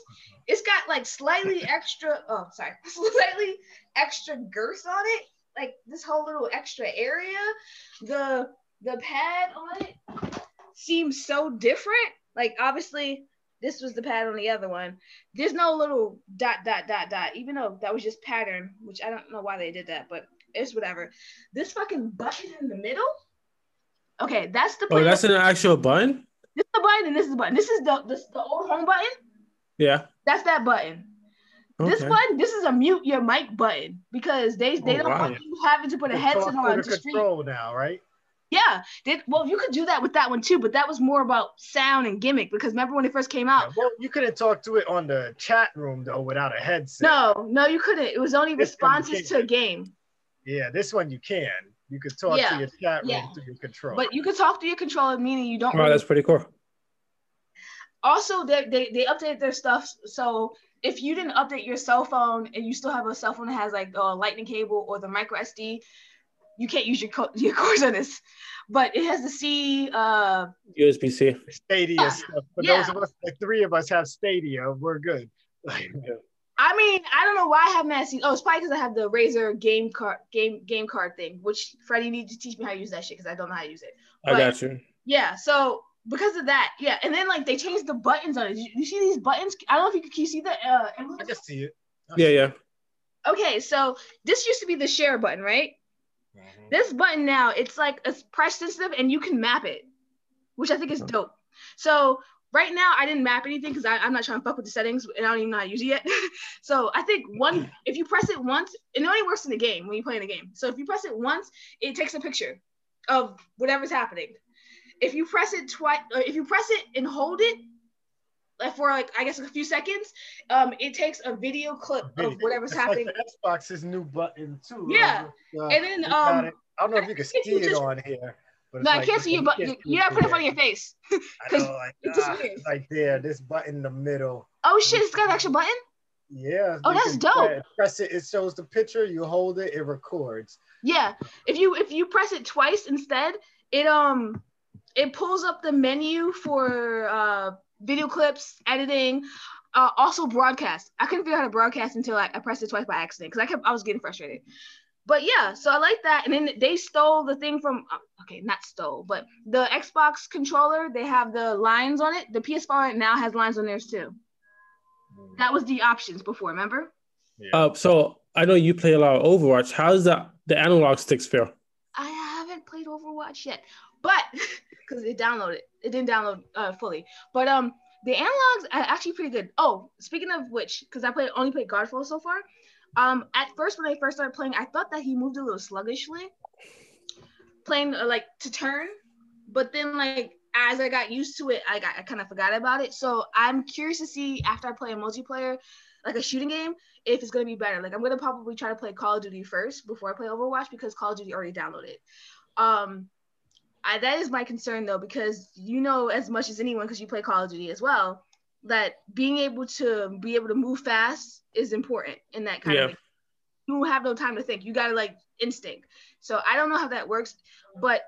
[SPEAKER 2] It's got like slightly extra. Oh, sorry, slightly extra girth on it. Like this whole little extra area. The the pad on it seems so different. Like obviously this was the pad on the other one. There's no little dot dot dot dot. Even though that was just pattern, which I don't know why they did that, but it's whatever. This fucking button in the middle. Okay, that's the.
[SPEAKER 3] Oh, that's an actual button?
[SPEAKER 2] this is the button and this is the button. This is the this, the old home button.
[SPEAKER 3] Yeah.
[SPEAKER 2] That's that button. This
[SPEAKER 3] Okay.
[SPEAKER 2] button, this is a mute your mic button because they they
[SPEAKER 3] Oh,
[SPEAKER 2] don't
[SPEAKER 3] wow.
[SPEAKER 2] want you having to put a
[SPEAKER 1] You
[SPEAKER 2] headset
[SPEAKER 1] talk to
[SPEAKER 2] on
[SPEAKER 1] the
[SPEAKER 2] to stream.
[SPEAKER 1] control now, right?
[SPEAKER 2] Yeah, they, well, you could do that with that one too, but that was more about sound and gimmick because remember when it first came
[SPEAKER 1] Yeah,
[SPEAKER 2] out?
[SPEAKER 1] well, you couldn't talk to it on the chat room though without a headset.
[SPEAKER 2] No, no, you couldn't. It was only
[SPEAKER 1] This
[SPEAKER 2] responses to a game,
[SPEAKER 1] Yeah, this one you can. You could talk
[SPEAKER 2] Yeah,
[SPEAKER 1] to your chat room
[SPEAKER 2] yeah.
[SPEAKER 1] through your control.
[SPEAKER 2] but you could talk to your controller, meaning you don't.
[SPEAKER 3] Wow,
[SPEAKER 2] really-
[SPEAKER 3] that's pretty cool.
[SPEAKER 2] also, they, they they updated their stuff, so if you didn't update your cell phone and you still have a cell phone that has like a lightning cable or the micro SD, you can't use your co- your cords on this. But it has the C. Uh,
[SPEAKER 3] USB C.
[SPEAKER 1] Stadia
[SPEAKER 2] Yeah,
[SPEAKER 1] stuff. For
[SPEAKER 2] yeah.
[SPEAKER 1] those of us, the three of us have Stadia. We're good.
[SPEAKER 2] I mean, I don't know why I have Matt C. Oh, it's probably because I have the Razer game card game game card thing, which Freddie needs to teach me how to use that shit because I don't know how to use it.
[SPEAKER 3] I got you.
[SPEAKER 2] Yeah, so because of that, yeah, and then like they changed the buttons on it. You, you see these buttons? I don't know if you can, can you see the uh,
[SPEAKER 1] I
[SPEAKER 2] emblems?
[SPEAKER 1] can see it. I
[SPEAKER 3] Yeah,
[SPEAKER 1] see
[SPEAKER 3] yeah.
[SPEAKER 2] Okay, so this used to be the share button, right?
[SPEAKER 1] it. Mhm.
[SPEAKER 2] This button now, it's like it's price sensitive and you can map it, which I think is dope. So right now I didn't map anything because I'm not trying to fuck with the settings and I don't even know how to use it yet. so I think one, if you press it once, it only works in the game when you play in the game. So if you press it once, it takes a picture of whatever's happening. If you press it twice, if you press it and hold it, like for like I guess a few seconds, um, it takes a video clip of whatever's
[SPEAKER 1] It's
[SPEAKER 2] happening.
[SPEAKER 1] Like Xbox's new button too.
[SPEAKER 2] Yeah.
[SPEAKER 1] Uh,
[SPEAKER 2] And then um,
[SPEAKER 1] it. I don't know if you can see it
[SPEAKER 2] just-
[SPEAKER 1] on here. But it's
[SPEAKER 2] no, I can't see you, but you,
[SPEAKER 1] can't see
[SPEAKER 2] you
[SPEAKER 1] it
[SPEAKER 2] gotta put it in front of your face.
[SPEAKER 1] I know, like,
[SPEAKER 2] it
[SPEAKER 1] ah, right there, this button in the middle.
[SPEAKER 2] Oh shit, it's got an extra button.
[SPEAKER 1] Yeah.
[SPEAKER 2] Oh, that's dope.
[SPEAKER 1] pre- Press it. It shows the picture. You hold it. It records.
[SPEAKER 2] Yeah, if you if you press it twice instead, it um it pulls up the menu for uh video clips, editing, uh also broadcast. I couldn't figure out how to broadcast until I, I pressed it twice by accident because I kept I was getting frustrated. But yeah, so I like that. And then they stole the thing from uh, okay, not stole, but the Xbox controller. They have the lines on it. The PS4 now has lines on theirs too. That was the options before. Remember?
[SPEAKER 1] Yeah.
[SPEAKER 3] Uh, so I know you play a lot of Overwatch. How's that The analog sticks feel?
[SPEAKER 2] I haven't played Overwatch yet, but because it downloaded, it didn't download uh, fully. But um, the analogs are actually pretty good. Oh, speaking of which, because I played only played Godfall so far. Um, at first when I first started playing, I thought that he moved a little sluggishly, playing uh, like to turn. But then like as I got used to it, I got I kind of forgot about it. So I'm curious to see after I play a multiplayer, like a shooting game, if it's gonna be better. Like I'm gonna probably try to play Call of Duty first before I play Overwatch because Call of Duty already downloaded. Um, I, that is my concern though because you know as much as anyone because you play Call of Duty as well that being able to be able to move fast is important in that kind
[SPEAKER 3] Yeah.
[SPEAKER 2] of. You have no time to think. You gotta like instinct. So I don't know how that works, but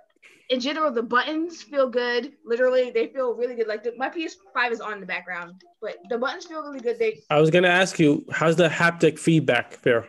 [SPEAKER 2] in general, the buttons feel good. Literally, they feel really good. Like the, my PS5 is on in the background, but the buttons feel really good. They
[SPEAKER 3] I was gonna ask you, how's the haptic feedback fair?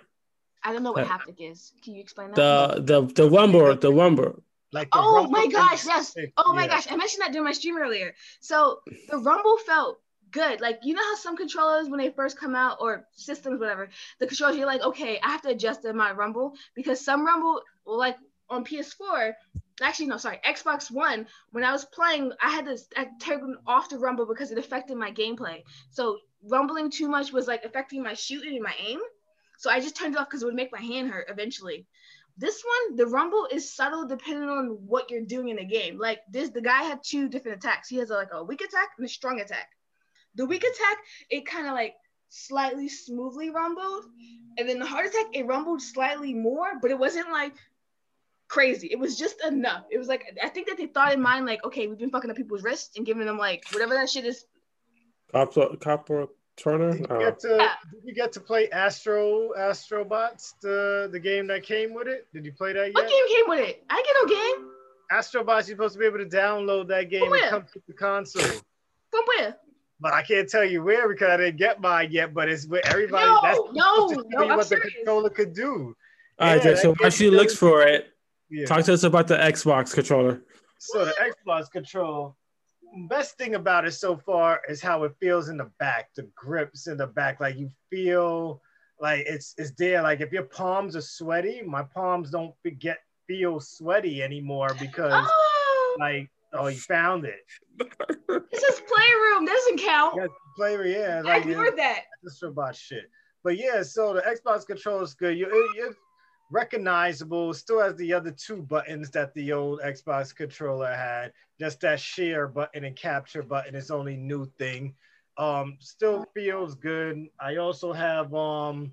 [SPEAKER 2] I don't know what
[SPEAKER 3] Uh,
[SPEAKER 2] haptic is. Can you explain that?
[SPEAKER 3] The the the rumble, the rumble.
[SPEAKER 1] Like the
[SPEAKER 2] Oh my gosh, yes. Oh my
[SPEAKER 1] yeah.
[SPEAKER 2] gosh, I mentioned that during my stream earlier. So the Rumble felt good. Like you know how some controllers when they first come out or systems whatever, the controllers you're like, okay, I have to adjust my Rumble because some Rumble well, like on PS4, actually no, sorry, Xbox One, when I was playing, I had to I turn off the Rumble because it affected my gameplay. So rumbling too much was like affecting my shooting and my aim. So I just turned it off because it would make my hand hurt eventually. This one, the rumble is subtle depending on what you're doing in the game. Like this, the guy had two different attacks. He has a, like a weak attack and a strong attack. The weak attack, it kind of like slightly smoothly rumbled, and then the hard attack, it rumbled slightly more, but it wasn't like crazy. It was just enough. It was like I think that they thought in mind like, okay, we've been fucking up people's wrists and giving them like whatever that shit is.
[SPEAKER 3] Copper, Copper Turner.
[SPEAKER 1] Did you
[SPEAKER 3] Uh,
[SPEAKER 1] get to
[SPEAKER 2] Yeah.
[SPEAKER 1] did you get to play Astro Astrobots, the the game that came with it? Did you play that yet?
[SPEAKER 2] What
[SPEAKER 1] yet?
[SPEAKER 2] game came with it? I get no game.
[SPEAKER 1] Astrobots, you're supposed to be able to download that game
[SPEAKER 2] where?
[SPEAKER 1] and come to the console.
[SPEAKER 2] From where?
[SPEAKER 1] But I can't tell you where because I didn't get mine yet. But it's where everybody.
[SPEAKER 2] No,
[SPEAKER 1] that's
[SPEAKER 2] no,
[SPEAKER 1] to
[SPEAKER 2] no, I'm
[SPEAKER 1] what the controller could do.
[SPEAKER 3] all right,
[SPEAKER 1] Yeah,
[SPEAKER 3] Jay, so while she looks for it,
[SPEAKER 1] Yeah.
[SPEAKER 3] talk to us about the Xbox controller.
[SPEAKER 1] So the Xbox control, best thing about it so far is how it feels in the back, the grips in the back. Like you feel like it's it's there. Like if your palms are sweaty, my palms don't get feel sweaty anymore because
[SPEAKER 2] Oh,
[SPEAKER 1] like oh you found it.
[SPEAKER 2] this is playroom. Doesn't count.
[SPEAKER 1] Yeah, flavor, yeah.
[SPEAKER 2] I
[SPEAKER 1] Like
[SPEAKER 2] ignored that.
[SPEAKER 1] this robot shit. But yeah, so the Xbox controller is good. You it- recognizable. Still has the other two buttons that the old Xbox controller had. Just that share button and capture button is only new thing. Um, still feels good. I also have um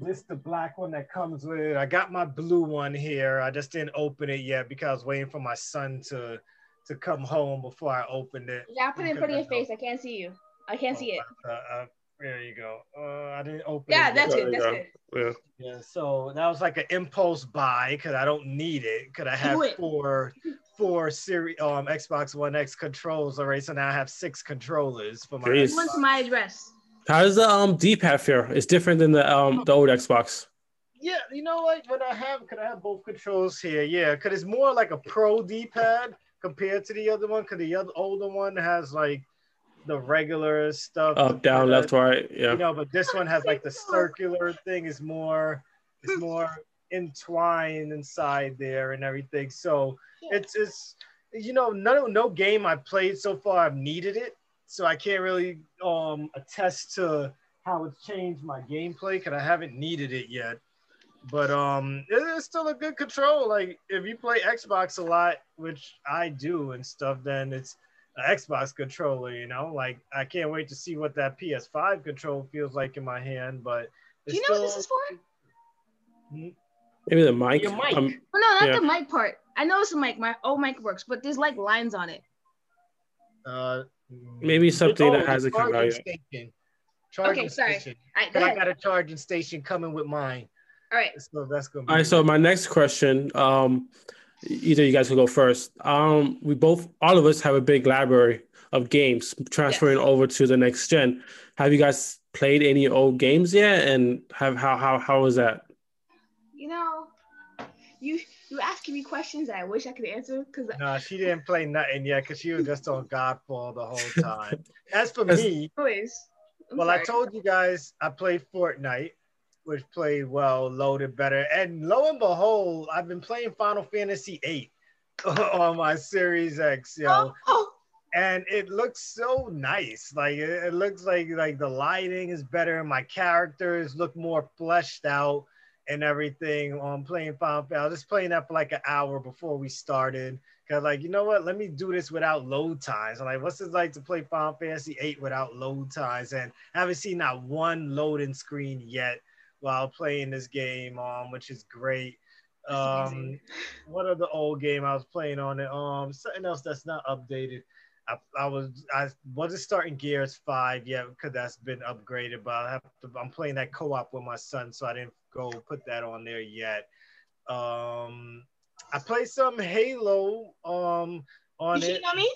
[SPEAKER 1] this the black one that comes with it. I got my blue one here. I just didn't open it yet because I was waiting for my son to to come home before I opened it.
[SPEAKER 2] Yeah, put it in front of your face. I can't see you. I can't see it.
[SPEAKER 1] Uh, there you go. Uh, I didn't open
[SPEAKER 2] Yeah,
[SPEAKER 1] it.
[SPEAKER 2] that's
[SPEAKER 1] yet.
[SPEAKER 2] good. That's
[SPEAKER 3] There you
[SPEAKER 2] good.
[SPEAKER 3] Yeah.
[SPEAKER 1] Yeah, so that was like an impulse buy because I don't need it. Because I have four four series um Xbox One X controls already. So now I have six controllers for my
[SPEAKER 3] Jeez.
[SPEAKER 2] You
[SPEAKER 1] Xbox.
[SPEAKER 2] my address.
[SPEAKER 3] How does the um D-pad fare? It's different than the um the old Xbox.
[SPEAKER 1] Yeah, you know what? What I have, could I have both controls here? Yeah, because it's more like a pro D-pad compared to the other one. Because the other older one has like the regular stuff.
[SPEAKER 3] Up, down,
[SPEAKER 1] the-
[SPEAKER 3] left, right. Yeah.
[SPEAKER 1] You know, but this one has like the circular thing is more, it's more entwined inside there and everything. So it's it's you know no no game I've played so far I've needed it, so I can't really um attest to how it's changed my gameplay because I haven't needed it yet. But um, it is still a good control. Like if you play Xbox a lot, which I do and stuff, then it's an Xbox controller. You know, like I can't wait to see what that PS5 control feels like in my hand. But
[SPEAKER 2] Do you know what this is for?
[SPEAKER 3] Maybe the mic.
[SPEAKER 1] Your mic.
[SPEAKER 3] Um,
[SPEAKER 2] Oh, no, not
[SPEAKER 3] Yeah.
[SPEAKER 2] the mic part. I know it's a mic. My old mic works, but there's like lines on it.
[SPEAKER 1] Uh,
[SPEAKER 3] Maybe something that has a
[SPEAKER 1] charging station. Charging
[SPEAKER 2] Okay, sorry.
[SPEAKER 1] station.
[SPEAKER 2] All right, go
[SPEAKER 1] But I got a charging station coming with mine.
[SPEAKER 2] All right.
[SPEAKER 1] So that's gonna be
[SPEAKER 3] All right. So my next question, um, either you guys can go first. Um, we both, all of us, have a big library of games transferring
[SPEAKER 2] Yes.
[SPEAKER 3] over to the next gen. Have you guys played any old games yet? And have how how how was that?
[SPEAKER 2] You know, you you asking me questions that I wish I could answer because
[SPEAKER 1] No, she didn't play nothing yet because she was just on Godfall the whole time. As for me,
[SPEAKER 2] always. I'm
[SPEAKER 1] well, I told you guys I played Fortnite, which played well, loaded better. And lo and behold, I've been playing Final Fantasy VIII on my Series X, yo.
[SPEAKER 2] Oh, oh.
[SPEAKER 1] And it looks so nice. Like it, it looks like like the lighting is better. My characters look more fleshed out and everything on playing Final Fantasy. I was just playing that for like an hour before we started. Cause like, you know what? Let me do this without load times. I'm like, what's it like to play Final Fantasy 8 without load times? And I haven't seen not one loading screen yet while playing this game, um, which is great. Um, what are the old game I was playing on it? Um, something else that's not updated. I, I was I wasn't starting Gears Five yet because that's been upgraded, but I have to, I'm playing that co-op with my son, so I didn't go put that on there yet. Um, I played some Halo um on
[SPEAKER 2] You
[SPEAKER 1] it.
[SPEAKER 2] on me?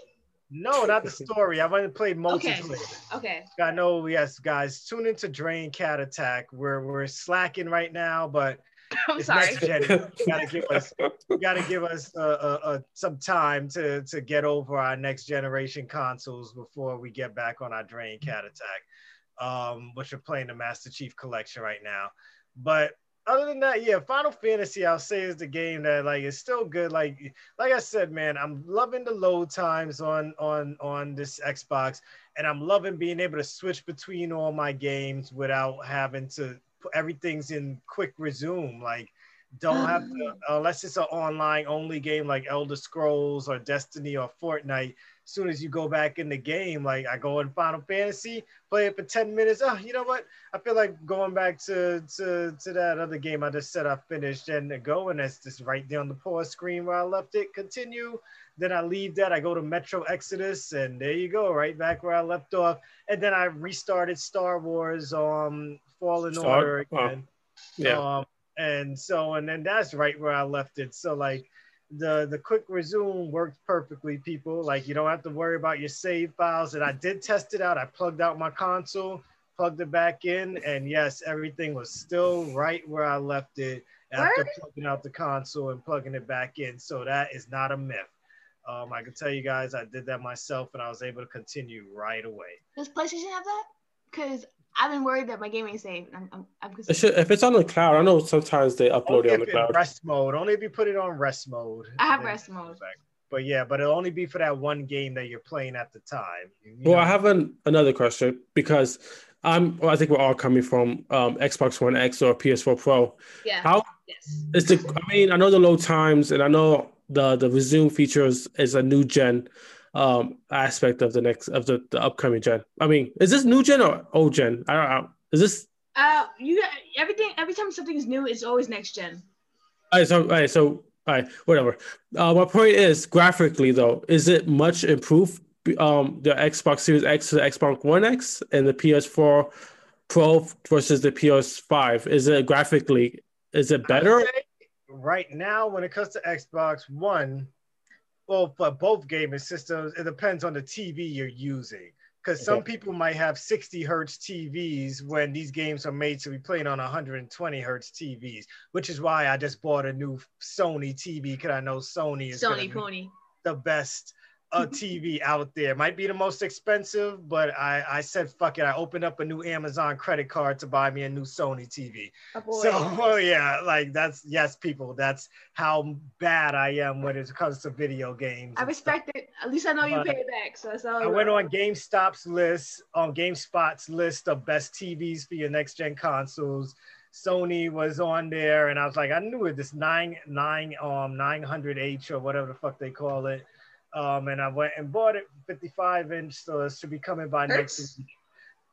[SPEAKER 1] No, not the story. I want to play multiplayer.
[SPEAKER 2] Okay. okay.
[SPEAKER 1] I know, yes, guys. Tune into Drain Cat Attack. We're we're slacking right now, but
[SPEAKER 2] I'm
[SPEAKER 1] it's
[SPEAKER 2] sorry.
[SPEAKER 1] next gen. You gotta give us, you gotta give us uh, uh, uh, some time to to get over our next generation consoles before we get back on our Drain Cat Attack, um, which we're playing the Master Chief Collection right now. But other than that, yeah, Final Fantasy, I'll say is the game that like is still good. Like like I said, man, I'm loving the load times on on on this Xbox, and I'm loving being able to switch between all my games without having to put everything's in quick resume. Like don't uh-huh. have to unless it's an online only game like Elder Scrolls or Destiny or Fortnite. As soon as you go back in the game, like I go in Final Fantasy, play it for 10 minutes. Oh, you know what? I feel like going back to to, to that other game I just said I finished and go, and that's just right there on the pause screen where I left it. Continue. Then I leave that. I go to Metro Exodus, and there you go, right back where I left off. And then I restarted Star Wars um Fallen
[SPEAKER 3] Star-
[SPEAKER 1] Order
[SPEAKER 3] oh.
[SPEAKER 1] again.
[SPEAKER 3] Yeah.
[SPEAKER 1] Um, and so, and then that's right where I left it. So like the the quick resume works perfectly, people. Like you don't have to worry about your save files. And I did test it out. I plugged out my console, plugged it back in, and yes, everything was still right where I left it after
[SPEAKER 2] Word?
[SPEAKER 1] plugging out the console and plugging it back in. So that is not a myth. Um, I can tell you guys, I did that myself, and I was able to continue right away.
[SPEAKER 2] Does PlayStation have that? Because I've been worried that my game ain't saved. I'm, I'm, I'm
[SPEAKER 3] It should, if it's on the cloud, I know sometimes they upload
[SPEAKER 1] Only
[SPEAKER 3] it on the cloud.
[SPEAKER 1] rest mode. Only if you put it on rest mode.
[SPEAKER 2] I have rest mode.
[SPEAKER 1] But yeah, but it'll only be for that one game that you're playing at the time. You
[SPEAKER 3] Well,
[SPEAKER 1] know?
[SPEAKER 3] I have an, another question because I'm. Well, I think we're all coming from um, Xbox One X or PS4 Pro.
[SPEAKER 2] Yeah.
[SPEAKER 3] How
[SPEAKER 2] Yes.
[SPEAKER 3] is the? I mean, I know the load times, and I know the the resume features is a new gen um, aspect of the next of the, the upcoming gen. I mean, is this new gen or old gen? I don't know. Is this?
[SPEAKER 2] Uh, you everything every time something is new, it's always next gen.
[SPEAKER 3] All right, so all right, so all right, whatever. Uh, my point is, graphically though, is it much improved? Um, the Xbox Series X to the Xbox One X and the PS4 Pro versus the PS5. Is it graphically? Is it better?
[SPEAKER 1] Right now, when it comes to Xbox One, well, for both gaming systems, it depends on the TV you're using. Because some
[SPEAKER 3] Okay.
[SPEAKER 1] people might have 60 hertz TVs when these games are made to be played on 120 hertz TVs, which is why I just bought a new Sony TV because I know Sony is gonna
[SPEAKER 2] Sony
[SPEAKER 1] be
[SPEAKER 2] Pony.
[SPEAKER 1] the best uh, TV out there. Might be the most expensive, but I, I said fuck it. I opened up a new Amazon credit card to buy me a new Sony TV.
[SPEAKER 2] Oh.
[SPEAKER 1] So oh yeah, like that's yes, people. That's how bad I am when it comes to video games.
[SPEAKER 2] I
[SPEAKER 1] and stuff.
[SPEAKER 2] respect it. At least I know you
[SPEAKER 1] But
[SPEAKER 2] pay it back. So that's all.
[SPEAKER 1] I went on GameStop's list, on GameSpot's list of best TVs for your next gen consoles. Sony was on there, and I was like, I knew it. This nine nine um 900H or whatever the fuck they call it. Um, and I went and bought it 55 inch, so it should be coming by next week.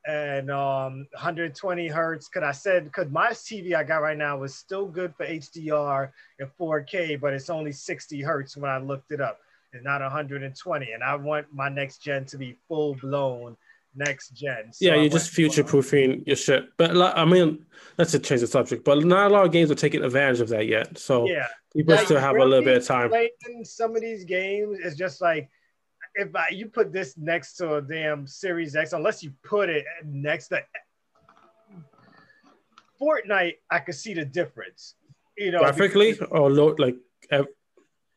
[SPEAKER 1] And um 120 hertz. Cause I said, cause my TV I got right now was still good for HDR and 4K, but it's only 60 hertz when I looked it up and not 120. And I want my next gen to be full blown next gen. So
[SPEAKER 3] Yeah, you're
[SPEAKER 1] went
[SPEAKER 3] just future proofing your shit. But like, I mean, that's to change the subject. But not a lot of games are taking advantage of that yet. So
[SPEAKER 1] Yeah,
[SPEAKER 3] people
[SPEAKER 1] Like,
[SPEAKER 3] still have a little bit of time.
[SPEAKER 1] playing some of these games is just like if I, you put this next to a damn Series X, unless you put it next to Fortnite, I could see the difference. You know,
[SPEAKER 3] Graphically
[SPEAKER 1] because-
[SPEAKER 3] or low, like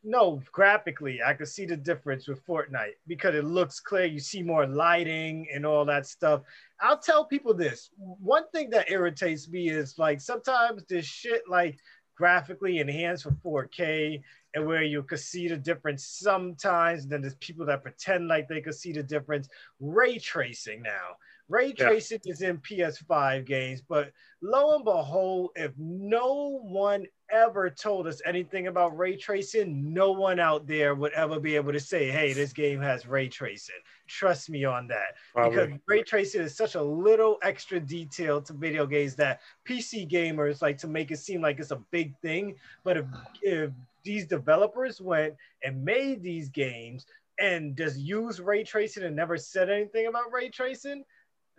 [SPEAKER 1] no, graphically, I could see the difference with Fortnite because it looks clear. You see more lighting and all that stuff. I'll tell people this. One thing that irritates me is like sometimes this shit like graphically enhanced for 4K and where you could see the difference sometimes. Then there's people that pretend like they could see the difference. Ray tracing now. Ray tracing yeah. is in PS5 games, but lo and behold, if no one ever told us anything about ray tracing, no one out there would ever be able to say, hey, this game has ray tracing. Trust me on that. Probably. Because ray tracing is such a little extra detail to video games that PC gamers like to make it seem like it's a big thing. But if, if these developers went and made these games and just use ray tracing and never said anything about ray tracing,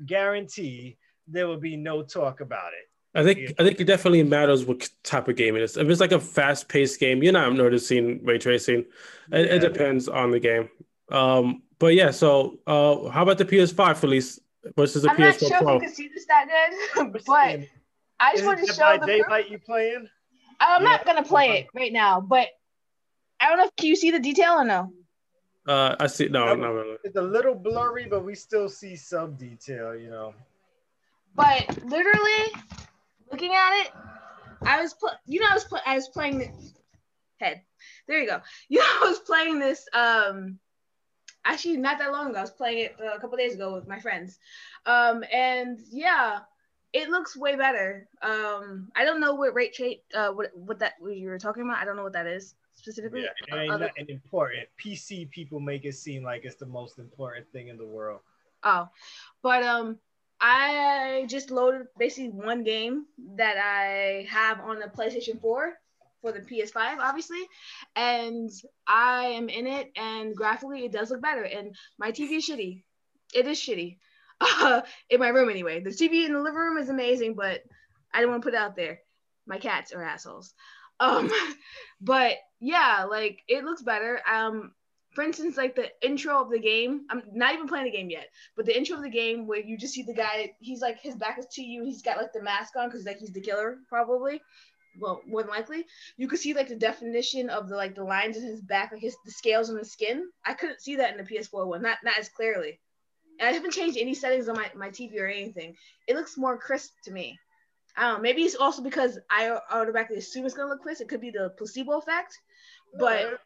[SPEAKER 1] guarantee there will be no talk about it.
[SPEAKER 3] I think I think it definitely matters what type of game it is. If it's like a fast paced game, you're not noticing ray tracing. It, yeah. it depends on the game. Um, but yeah, so uh, how about the PS5, release versus the
[SPEAKER 2] I'm
[SPEAKER 3] PS4
[SPEAKER 2] not sure
[SPEAKER 3] Pro?
[SPEAKER 2] if you can see this that good, but I just want to show the
[SPEAKER 1] daylight you playing.
[SPEAKER 2] I'm yeah. not gonna play it right now, but I don't know. If, can you see the detail or no?
[SPEAKER 3] Uh, I see. No, no, really.
[SPEAKER 1] It's a little blurry, but we still see some detail. You know.
[SPEAKER 2] But literally, looking at it, I was put. You know, I was put. I was playing the head. There you go. You know, I was playing this. Um, actually, not that long ago. I was playing it uh, a couple days ago with my friends. Um, and yeah, it looks way better. Um, I don't know what rate trait. Uh, what what that what you were talking about. I don't know what that is specifically.
[SPEAKER 1] Yeah, it ain't Other- nothing important. PC people make it seem like it's the most important thing in the world.
[SPEAKER 2] Oh, but um, I just loaded basically one game that I have on the PlayStation 4 for the PS5, obviously, and I am in it, and graphically it does look better. And my TV is shitty. It is shitty. Uh, in my room anyway. The TV in the living room is amazing, but I do not want to put it out there. My cats are assholes. Um, but yeah, like it looks better. Um, for instance, like the intro of the game, I'm not even playing the game yet, but the intro of the game where you just see the guy, he's like his back is to you, he's got like the mask on because like he's the killer probably. Well, more than likely, you could see like the definition of the like the lines in his back, like his the scales on the skin. I couldn't see that in the PS4 one, not not as clearly. And I haven't changed any settings on my, my TV or anything. It looks more crisp to me. I don't know. Maybe it's also because I automatically assume it's gonna look crisp. It could be the placebo effect, but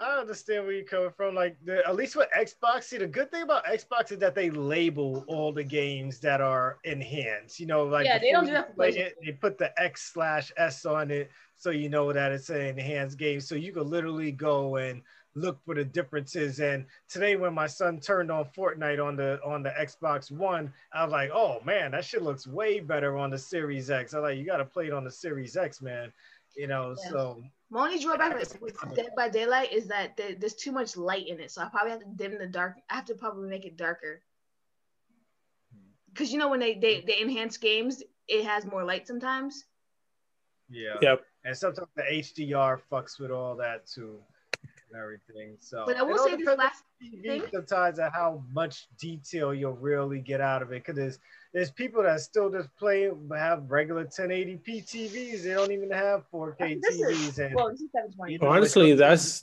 [SPEAKER 1] I understand where you're coming from. Like the, at least with Xbox, see the good thing about Xbox is that they label all the games that are enhanced. You know, like
[SPEAKER 2] yeah, they don't do that.
[SPEAKER 1] It, they put the X slash S on it, so you know that it's an enhanced game. So you could literally go and look for the differences. And today, when my son turned on Fortnite on the on the Xbox One, I was like, oh man, that shit looks way better on the Series X. I was like you got to play it on the Series X, man. You know, yeah. so
[SPEAKER 2] my only drawback with Dead by Daylight is that there's too much light in it, so I probably have to dim the dark. I have to probably make it darker. Hmm. Because you know when they, they they enhance games, it has more light sometimes.
[SPEAKER 1] Yeah.
[SPEAKER 3] Yep.
[SPEAKER 1] And sometimes the HDR fucks with all that too, and everything. So.
[SPEAKER 2] But I will say this last thing.
[SPEAKER 1] Sometimes at how much detail you'll really get out of it, because there's there's people that still just play have regular 1080p TVs. They don't even have 4K uh, TVs. Is, and,
[SPEAKER 2] well, this is 720.
[SPEAKER 3] Honestly, that's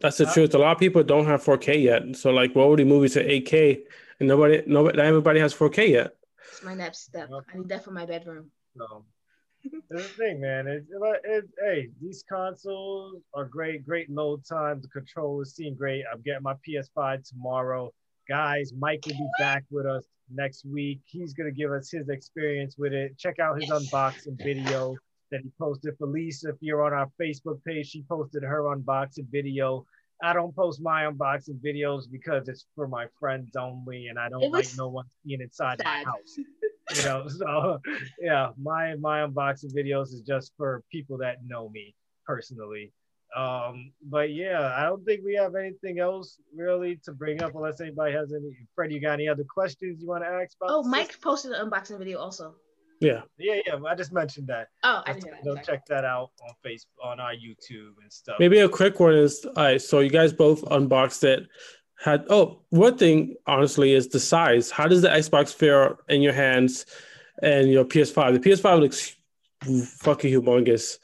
[SPEAKER 3] that's the truth. A lot of people don't have 4K yet. So like, we're already moving to 8K, and nobody, nobody, everybody has 4K yet.
[SPEAKER 2] It's my next step. I need that for my bedroom.
[SPEAKER 1] So, that's the thing, man. It, it, it, hey, these consoles are great. Great load time. The controllers seem great. I'm getting my PS5 tomorrow. Guys, Mike will be back with us next week. He's going to give us his experience with it. Check out his unboxing video that he posted for Lisa. If you're on our Facebook page, she posted her unboxing video. I don't post my unboxing videos because it's for my friends only, and I don't like no one seeing inside sad. my house. you know, so yeah, my my unboxing videos is just for people that know me personally. Um, but yeah, I don't think we have anything else really to bring up unless anybody has any. Fred, you got any other questions you want to ask about?
[SPEAKER 2] Oh, Mike system? posted an unboxing video also.
[SPEAKER 3] Yeah.
[SPEAKER 1] Yeah, yeah. I just mentioned that.
[SPEAKER 2] Oh, I didn't
[SPEAKER 1] Go check that out on Facebook, on our YouTube and stuff.
[SPEAKER 3] Maybe a quick one is all right. So you guys both unboxed it. Had oh, one thing honestly is the size. How does the Xbox fare in your hands and your PS5? The PS5 looks fucking humongous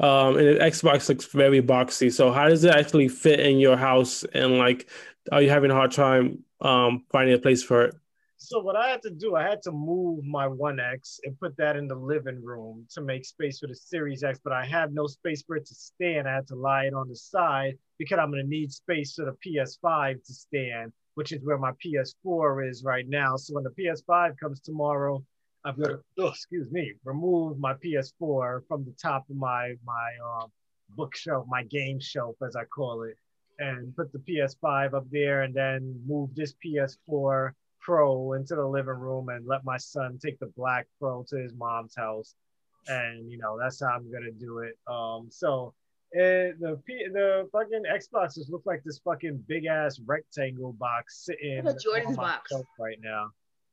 [SPEAKER 3] um, and the Xbox looks very boxy. So how does it actually fit in your house? And like, are you having a hard time um, finding a place for it?
[SPEAKER 1] So what I had to do, I had to move my One X and put that in the living room to make space for the Series X, but I have no space for it to stand. I had to lie it on the side because I'm gonna need space for the PS5 to stand, which is where my PS4 is right now. So when the PS5 comes tomorrow, I'm gonna, oh, excuse me, remove my PS4 from the top of my my uh, bookshelf, my game shelf as I call it, and put the PS5 up there, and then move this PS4 Pro into the living room and let my son take the Black Pro to his mom's house, and you know that's how I'm gonna do it. Um, so. It, the the fucking Xbox just look like this fucking big ass rectangle box sitting
[SPEAKER 2] Jordan's box
[SPEAKER 1] right now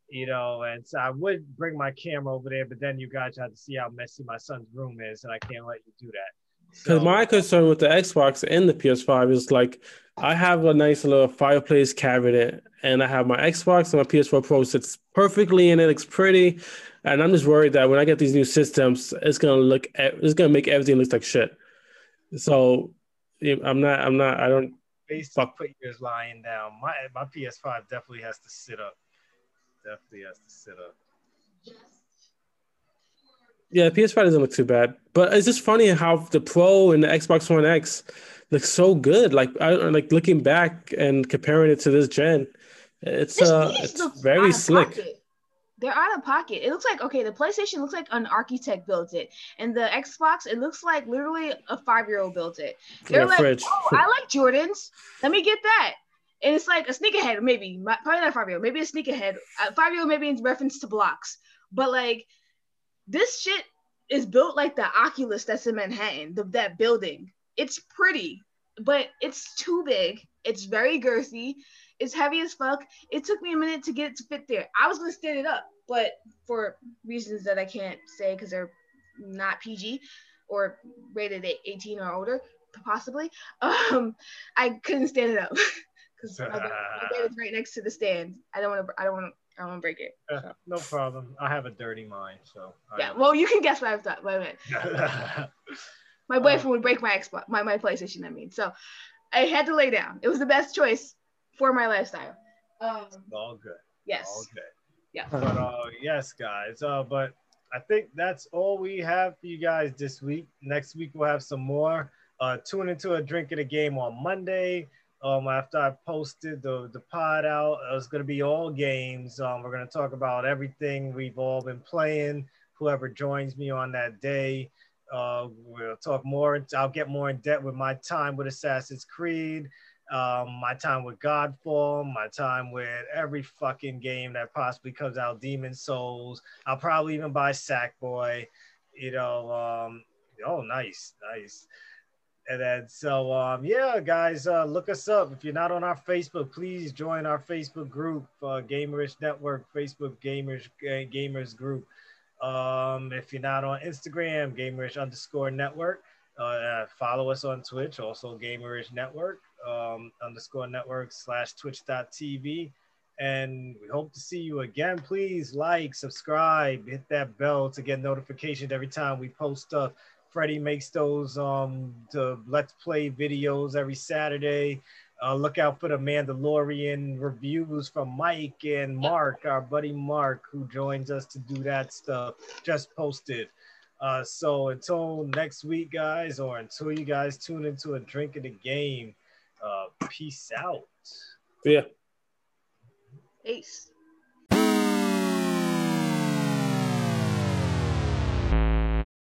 [SPEAKER 1] you know, and so I would bring my camera over there, but then you guys have to see how messy my son's room is, and I can't let you do that.
[SPEAKER 3] Because so, my concern with the Xbox and the PS5 is like I have a nice little fireplace cabinet, and I have my Xbox and my PS4 Pro sits perfectly in it. Looks pretty, and I'm just worried that when I get these new systems, it's gonna look it's gonna make everything look like shit. So I'm not I'm not I don't.
[SPEAKER 1] Basically, put yours lying down. My my PS5 definitely has to sit up definitely has to sit up.
[SPEAKER 3] Yeah, PS5 doesn't look too bad, but it's just funny how the Pro and the Xbox One X look so good. Like I like looking back and comparing it to this gen, it's this uh, it's very slick.
[SPEAKER 2] Pocket. They're out of pocket. It looks like okay, the PlayStation looks like an architect built it, and the Xbox it looks like literally a five year old built it. They're yeah, like, fridge. oh, I like Jordans. Let me get that and it's like a sneakerhead, maybe probably not five year old, maybe a sneakerhead. Five year old maybe in reference to blocks, but like this shit is built like the Oculus that's in Manhattan, the, that building. It's pretty, but it's too big. It's very girthy. It's heavy as fuck. It took me a minute to get it to fit there. I was gonna stand it up, but for reasons that I can't say because they're not PG or rated 18 or older, possibly, um, I couldn't stand it up. because my, bed, is right next to the stand. I don't want to. I don't want to. I to break it.
[SPEAKER 1] So. no problem. I have a dirty mind, so.
[SPEAKER 2] yeah. Well, you can guess what I've done. Wait a minute. my boyfriend uh, would break my Xbox, my my PlayStation. I mean, so I had to lay down. It was the best choice for my lifestyle. Um,
[SPEAKER 1] all good.
[SPEAKER 2] Yes.
[SPEAKER 1] All good.
[SPEAKER 2] Yeah.
[SPEAKER 1] But uh, yes, guys. Uh, but I think that's all we have for you guys this week. Next week we'll have some more. Uh, tune into a drink of the game on Monday. Um, after I posted the, the pod out, it's going to be all games. Um, we're going to talk about everything we've all been playing. Whoever joins me on that day, uh, we'll talk more. I'll get more in depth with my time with Assassin's Creed, um, my time with Godfall, my time with every fucking game that possibly comes out, Demon Souls. I'll probably even buy Sackboy. You know, um, oh, nice, nice. And then so um, yeah, guys, uh, look us up. If you're not on our Facebook, please join our Facebook group, uh, Gamerish Network, Facebook Gamers Gamers Group. Um, if you're not on Instagram, Gamerish underscore Network. Uh, follow us on Twitch, also Gamerish Network um, underscore Network slash Twitch.tv. And we hope to see you again. Please like, subscribe, hit that bell to get notifications every time we post stuff. Freddie makes those um the let's play videos every Saturday. Uh, look out for the Mandalorian reviews from Mike and Mark, our buddy Mark, who joins us to do that stuff. Just posted. Uh, so until next week, guys, or until you guys tune into a drink of the game, uh, peace out.
[SPEAKER 3] Yeah.
[SPEAKER 2] Peace.